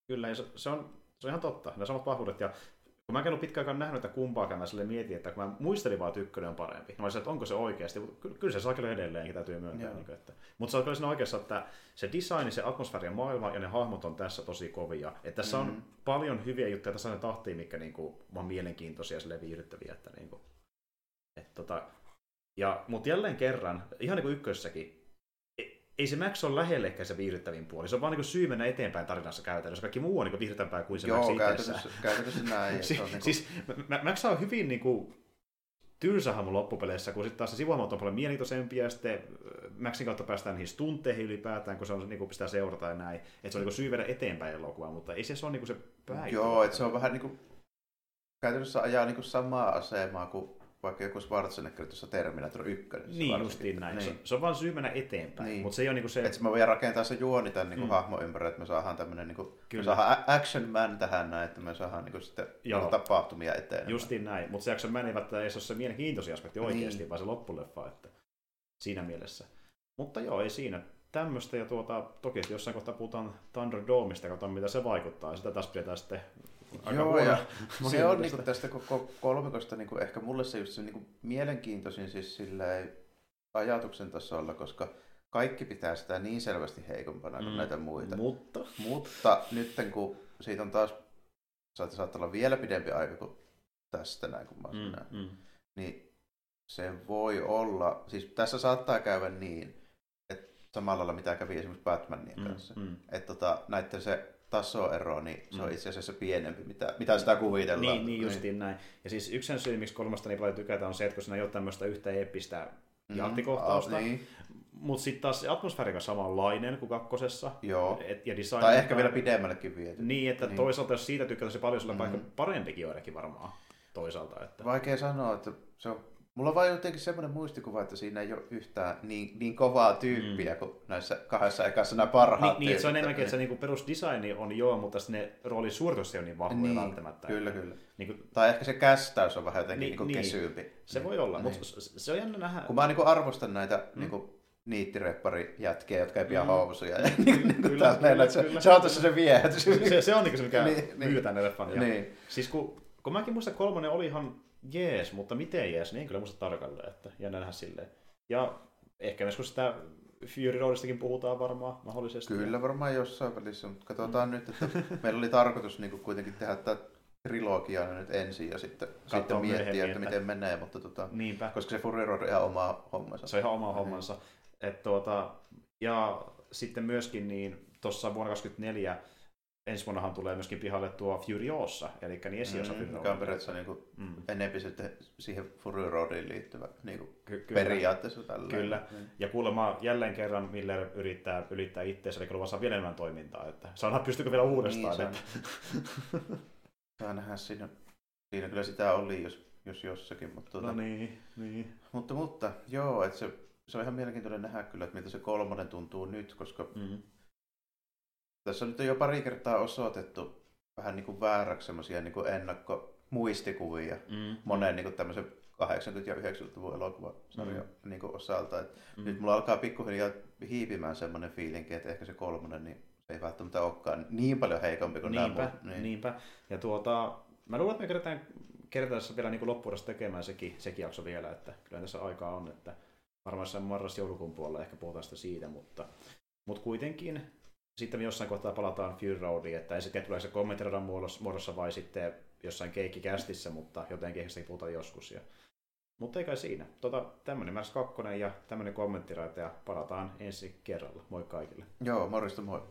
Speaker 1: Kyllä, ja se, se, on, se on ihan totta, ne samat vahvuudet, ja kun mä en ollut pitkään aikaan nähnyt että kumpaakaan, mä sille mietin, että kun mä muistelin vaan, että ykkönen on parempi. Mä olisin, että onko se oikeasti. Kyllä, kyllä se saa kyllä edelleenkin, täytyy myöntää. Niin kuin, että, mutta se on kyllä siinä oikeassa, että se design, se atmosfääri ja maailma ja ne hahmot on tässä tosi kovia. Että tässä mm-hmm. on paljon hyviä juttuja, tässä on ne tahtia, mikä niin kuin, on mielenkiintoisia ja viihdyttäviä. Että, niin kuin, että, tota, ja, mutta jälleen kerran, ihan niin kuin ykkössäkin, ei se Max ole lähellekään se viihdyttävin puoli. Se on vaan niin syy mennä eteenpäin tarinassa käytännössä. Kaikki muu on niin viihdyttävämpää kuin se
Speaker 2: Joo,
Speaker 1: Max
Speaker 2: käytännössä, käytännössä näin.
Speaker 1: si-
Speaker 2: on niin
Speaker 1: kuin... Siis Max on hyvin niin kuin, tylsä hahmo loppupeleissä, kun sitten taas se sivuhahmot on paljon mielenkiintoisempia, ja sitten Maxin kautta päästään niihin stunteihin ylipäätään, kun se on niin kuin, pitää seurata ja näin. Että se on niin syy viedä eteenpäin elokuvaa, mutta ei se, se ole niin se päivä.
Speaker 2: Joo, että se on vähän niin kuin, käytännössä ajaa niin kuin samaa asemaa kuin vaikka joku Schwarzenegger tuossa Terminator 1.
Speaker 1: Niin, justiin näin. Niin. Se, se, on vaan syy mennä eteenpäin. Niin. Mutta se ei ole niinku se...
Speaker 2: Että mä voin rakentaa se juoni tämän niinku mm. hahmon ympärille, että me saadaan tämmöinen niinku, me saadaan action man tähän näin, että me saadaan niinku sitten Joo. tapahtumia eteen.
Speaker 1: Justiin näin. Mutta se action man ei välttämättä ole se mielenkiintoisin aspekti oikeasti, niin. vaan se loppuleffa. Että siinä mielessä. Mutta joo, ei siinä. Tämmöistä ja tuota, toki jossain kohtaa puhutaan Thunderdomeista, katsotaan mitä se vaikuttaa. Ja sitä taas pidetään sitten aika
Speaker 2: Joo,
Speaker 1: huono-
Speaker 2: ja se on niinku tästä koko kolmikosta niinku ehkä mulle se just se niinku mielenkiintoisin siis silleen ajatuksen tasolla, koska kaikki pitää sitä niin selvästi heikompana kuin
Speaker 1: Mm,
Speaker 2: näitä muita.
Speaker 1: Mutta
Speaker 2: Mutta nyt kun siitä on taas, saattaa, saattaa olla vielä pidempi aika kuin tästä näin, kun mä
Speaker 1: mm,
Speaker 2: näin,
Speaker 1: mm.
Speaker 2: niin se voi olla, siis tässä saattaa käydä niin, että samalla lailla mitä kävi esimerkiksi Batmanin
Speaker 1: Mm,
Speaker 2: kanssa,
Speaker 1: mm.
Speaker 2: että tota, näiden se tasoero, niin se on
Speaker 1: Mm.
Speaker 2: itse asiassa pienempi, mitä, mitä sitä kuvitellaan.
Speaker 1: Niin, niin justiin näin. Ja siis yksi sen syy, miksi kolmasta niin paljon tykätään, on se, että kun siinä ei ole tämmöistä yhtä eeppistä
Speaker 2: Mm,
Speaker 1: jahtikohtausta,
Speaker 2: a- Niin,
Speaker 1: mutta sitten taas se atmosfäärika samanlainen kuin kakkosessa.
Speaker 2: joo.
Speaker 1: Et, ja design
Speaker 2: Tai ehkä vielä pidemmällekin viety.
Speaker 1: Niin, että
Speaker 2: Niin.
Speaker 1: toisaalta jos siitä tykkää tosi paljon, sillä on
Speaker 2: Mm.
Speaker 1: vaikka parempikin joidenkin varmaan toisaalta. Että...
Speaker 2: Vaikea sanoa, että se on... Mulla on vain jotenkin semmoinen muistikuva, että siinä ei ole yhtään niin, niin kovaa tyyppiä mm. kuin näissä kahdessa ekassa nämä parhaat
Speaker 1: Niin, niin, se on enemmänkin, että se niinku perusdesigni on joo, mutta ne roolin suoritus ei ole niin vahvoja
Speaker 2: Niin,
Speaker 1: välttämättä.
Speaker 2: Kyllä, kyllä.
Speaker 1: Niin kuin,
Speaker 2: Tai ehkä se kästäys on vähän jotenkin
Speaker 1: Niin,
Speaker 2: niin, niin
Speaker 1: niin.
Speaker 2: kesyympi.
Speaker 1: se voi olla,
Speaker 2: Niin.
Speaker 1: mutta se on jännä nähdä.
Speaker 2: Kun mä niin arvostan näitä
Speaker 1: Mm.
Speaker 2: niin niittirepparijätkiä, jotka ei pidä
Speaker 1: Mm.
Speaker 2: housuja. Ja niin, niin,
Speaker 1: Kyllä,
Speaker 2: kyllä,
Speaker 1: kyllä,
Speaker 2: kyllä, se,
Speaker 1: kyllä.
Speaker 2: se, on tässä se viehätys.
Speaker 1: se, se on niinku se, mikä
Speaker 2: Niin,
Speaker 1: niin,
Speaker 2: niin.
Speaker 1: faneja.
Speaker 2: niin.
Speaker 1: Siis kun, kun mäkin muistan, kolmonen oli ihan jees, mutta miten jees, niin en kyllä muista tarkalleen, että jännä nähdä silleen. Ja ehkä myös kun sitä Fury Roadistakin puhutaan varmaan mahdollisesti.
Speaker 2: Kyllä varmaan jossain välissä, mutta katsotaan
Speaker 1: Mm.
Speaker 2: nyt, että meillä oli tarkoitus niin kuitenkin tehdä tätä trilogiaa nyt ensin ja sitten, sitten miettiä, että, miten menee, mutta tota,
Speaker 1: Niinpä.
Speaker 2: koska se Fury Road on ihan oma hommansa.
Speaker 1: Se on ihan oma hommansa. Et tuota, ja sitten myöskin niin tuossa vuonna 2024 ensi vuonnahan tulee myöskin pihalle tuo Furiosa, eli niin esiosa
Speaker 2: Mm, mikä on periaatteessa niin kuin
Speaker 1: Mm.
Speaker 2: enempi sitten siihen Fury Roadiin liittyvä niin kuin
Speaker 1: Ky- kyllä.
Speaker 2: periaatteessa tällä.
Speaker 1: Kyllä. Ja kuulemma jälleen kerran Miller yrittää ylittää itseensä, eli luvassa vielä enemmän toimintaa. Että saadaan pystyykö vielä uudestaan.
Speaker 2: Niin,
Speaker 1: että...
Speaker 2: Saa nähdä siinä. Siinä kyllä sitä oli, jos, jos jossakin. Mutta, tuota,
Speaker 1: No niin, niin.
Speaker 2: mutta, mutta joo, että se, se on ihan mielenkiintoinen nähdä kyllä, että miltä se kolmonen tuntuu nyt, koska
Speaker 1: Mm.
Speaker 2: Tässä nyt on jo pari kertaa osoitettu vähän niin kuin vääräksi semmoisia niin kuin ennakkomuistikuvia
Speaker 1: Mm.
Speaker 2: monen niin kuin tämmöisen 80- ja 90-luvun elokuvasarjan
Speaker 1: Mm.
Speaker 2: niin kuin osalta. Et
Speaker 1: Mm.
Speaker 2: Nyt mulla alkaa pikkuhiljaa hiipimään semmoinen fiilinki, että ehkä se kolmonen niin se ei välttämättä olekaan niin paljon heikompi kuin
Speaker 1: Niinpä,
Speaker 2: nämä muut.
Speaker 1: niin. niinpä. Ja tuota, mä luulen, että me kerätään, kerätään tässä vielä niin loppuudessa tekemään sekin, sekin jakso vielä, että kyllä tässä aikaa on, että varmaan jossain marras-joulukuun puolella ehkä puhutaan sitä siitä, mutta, mutta kuitenkin sitten me jossain kohtaa palataan Fury Roadiin, että ensin tulee se kommenttiradan muodossa, vai sitten jossain keikkikästissä, mutta jotenkin siitä puhutaan joskus. Ja, mutta ei kai siinä. Tota, tämmöinen Märs 2 ja tämmöinen kommenttiraita ja palataan ensi kerralla. Moi kaikille.
Speaker 2: Joo, morjesta moi.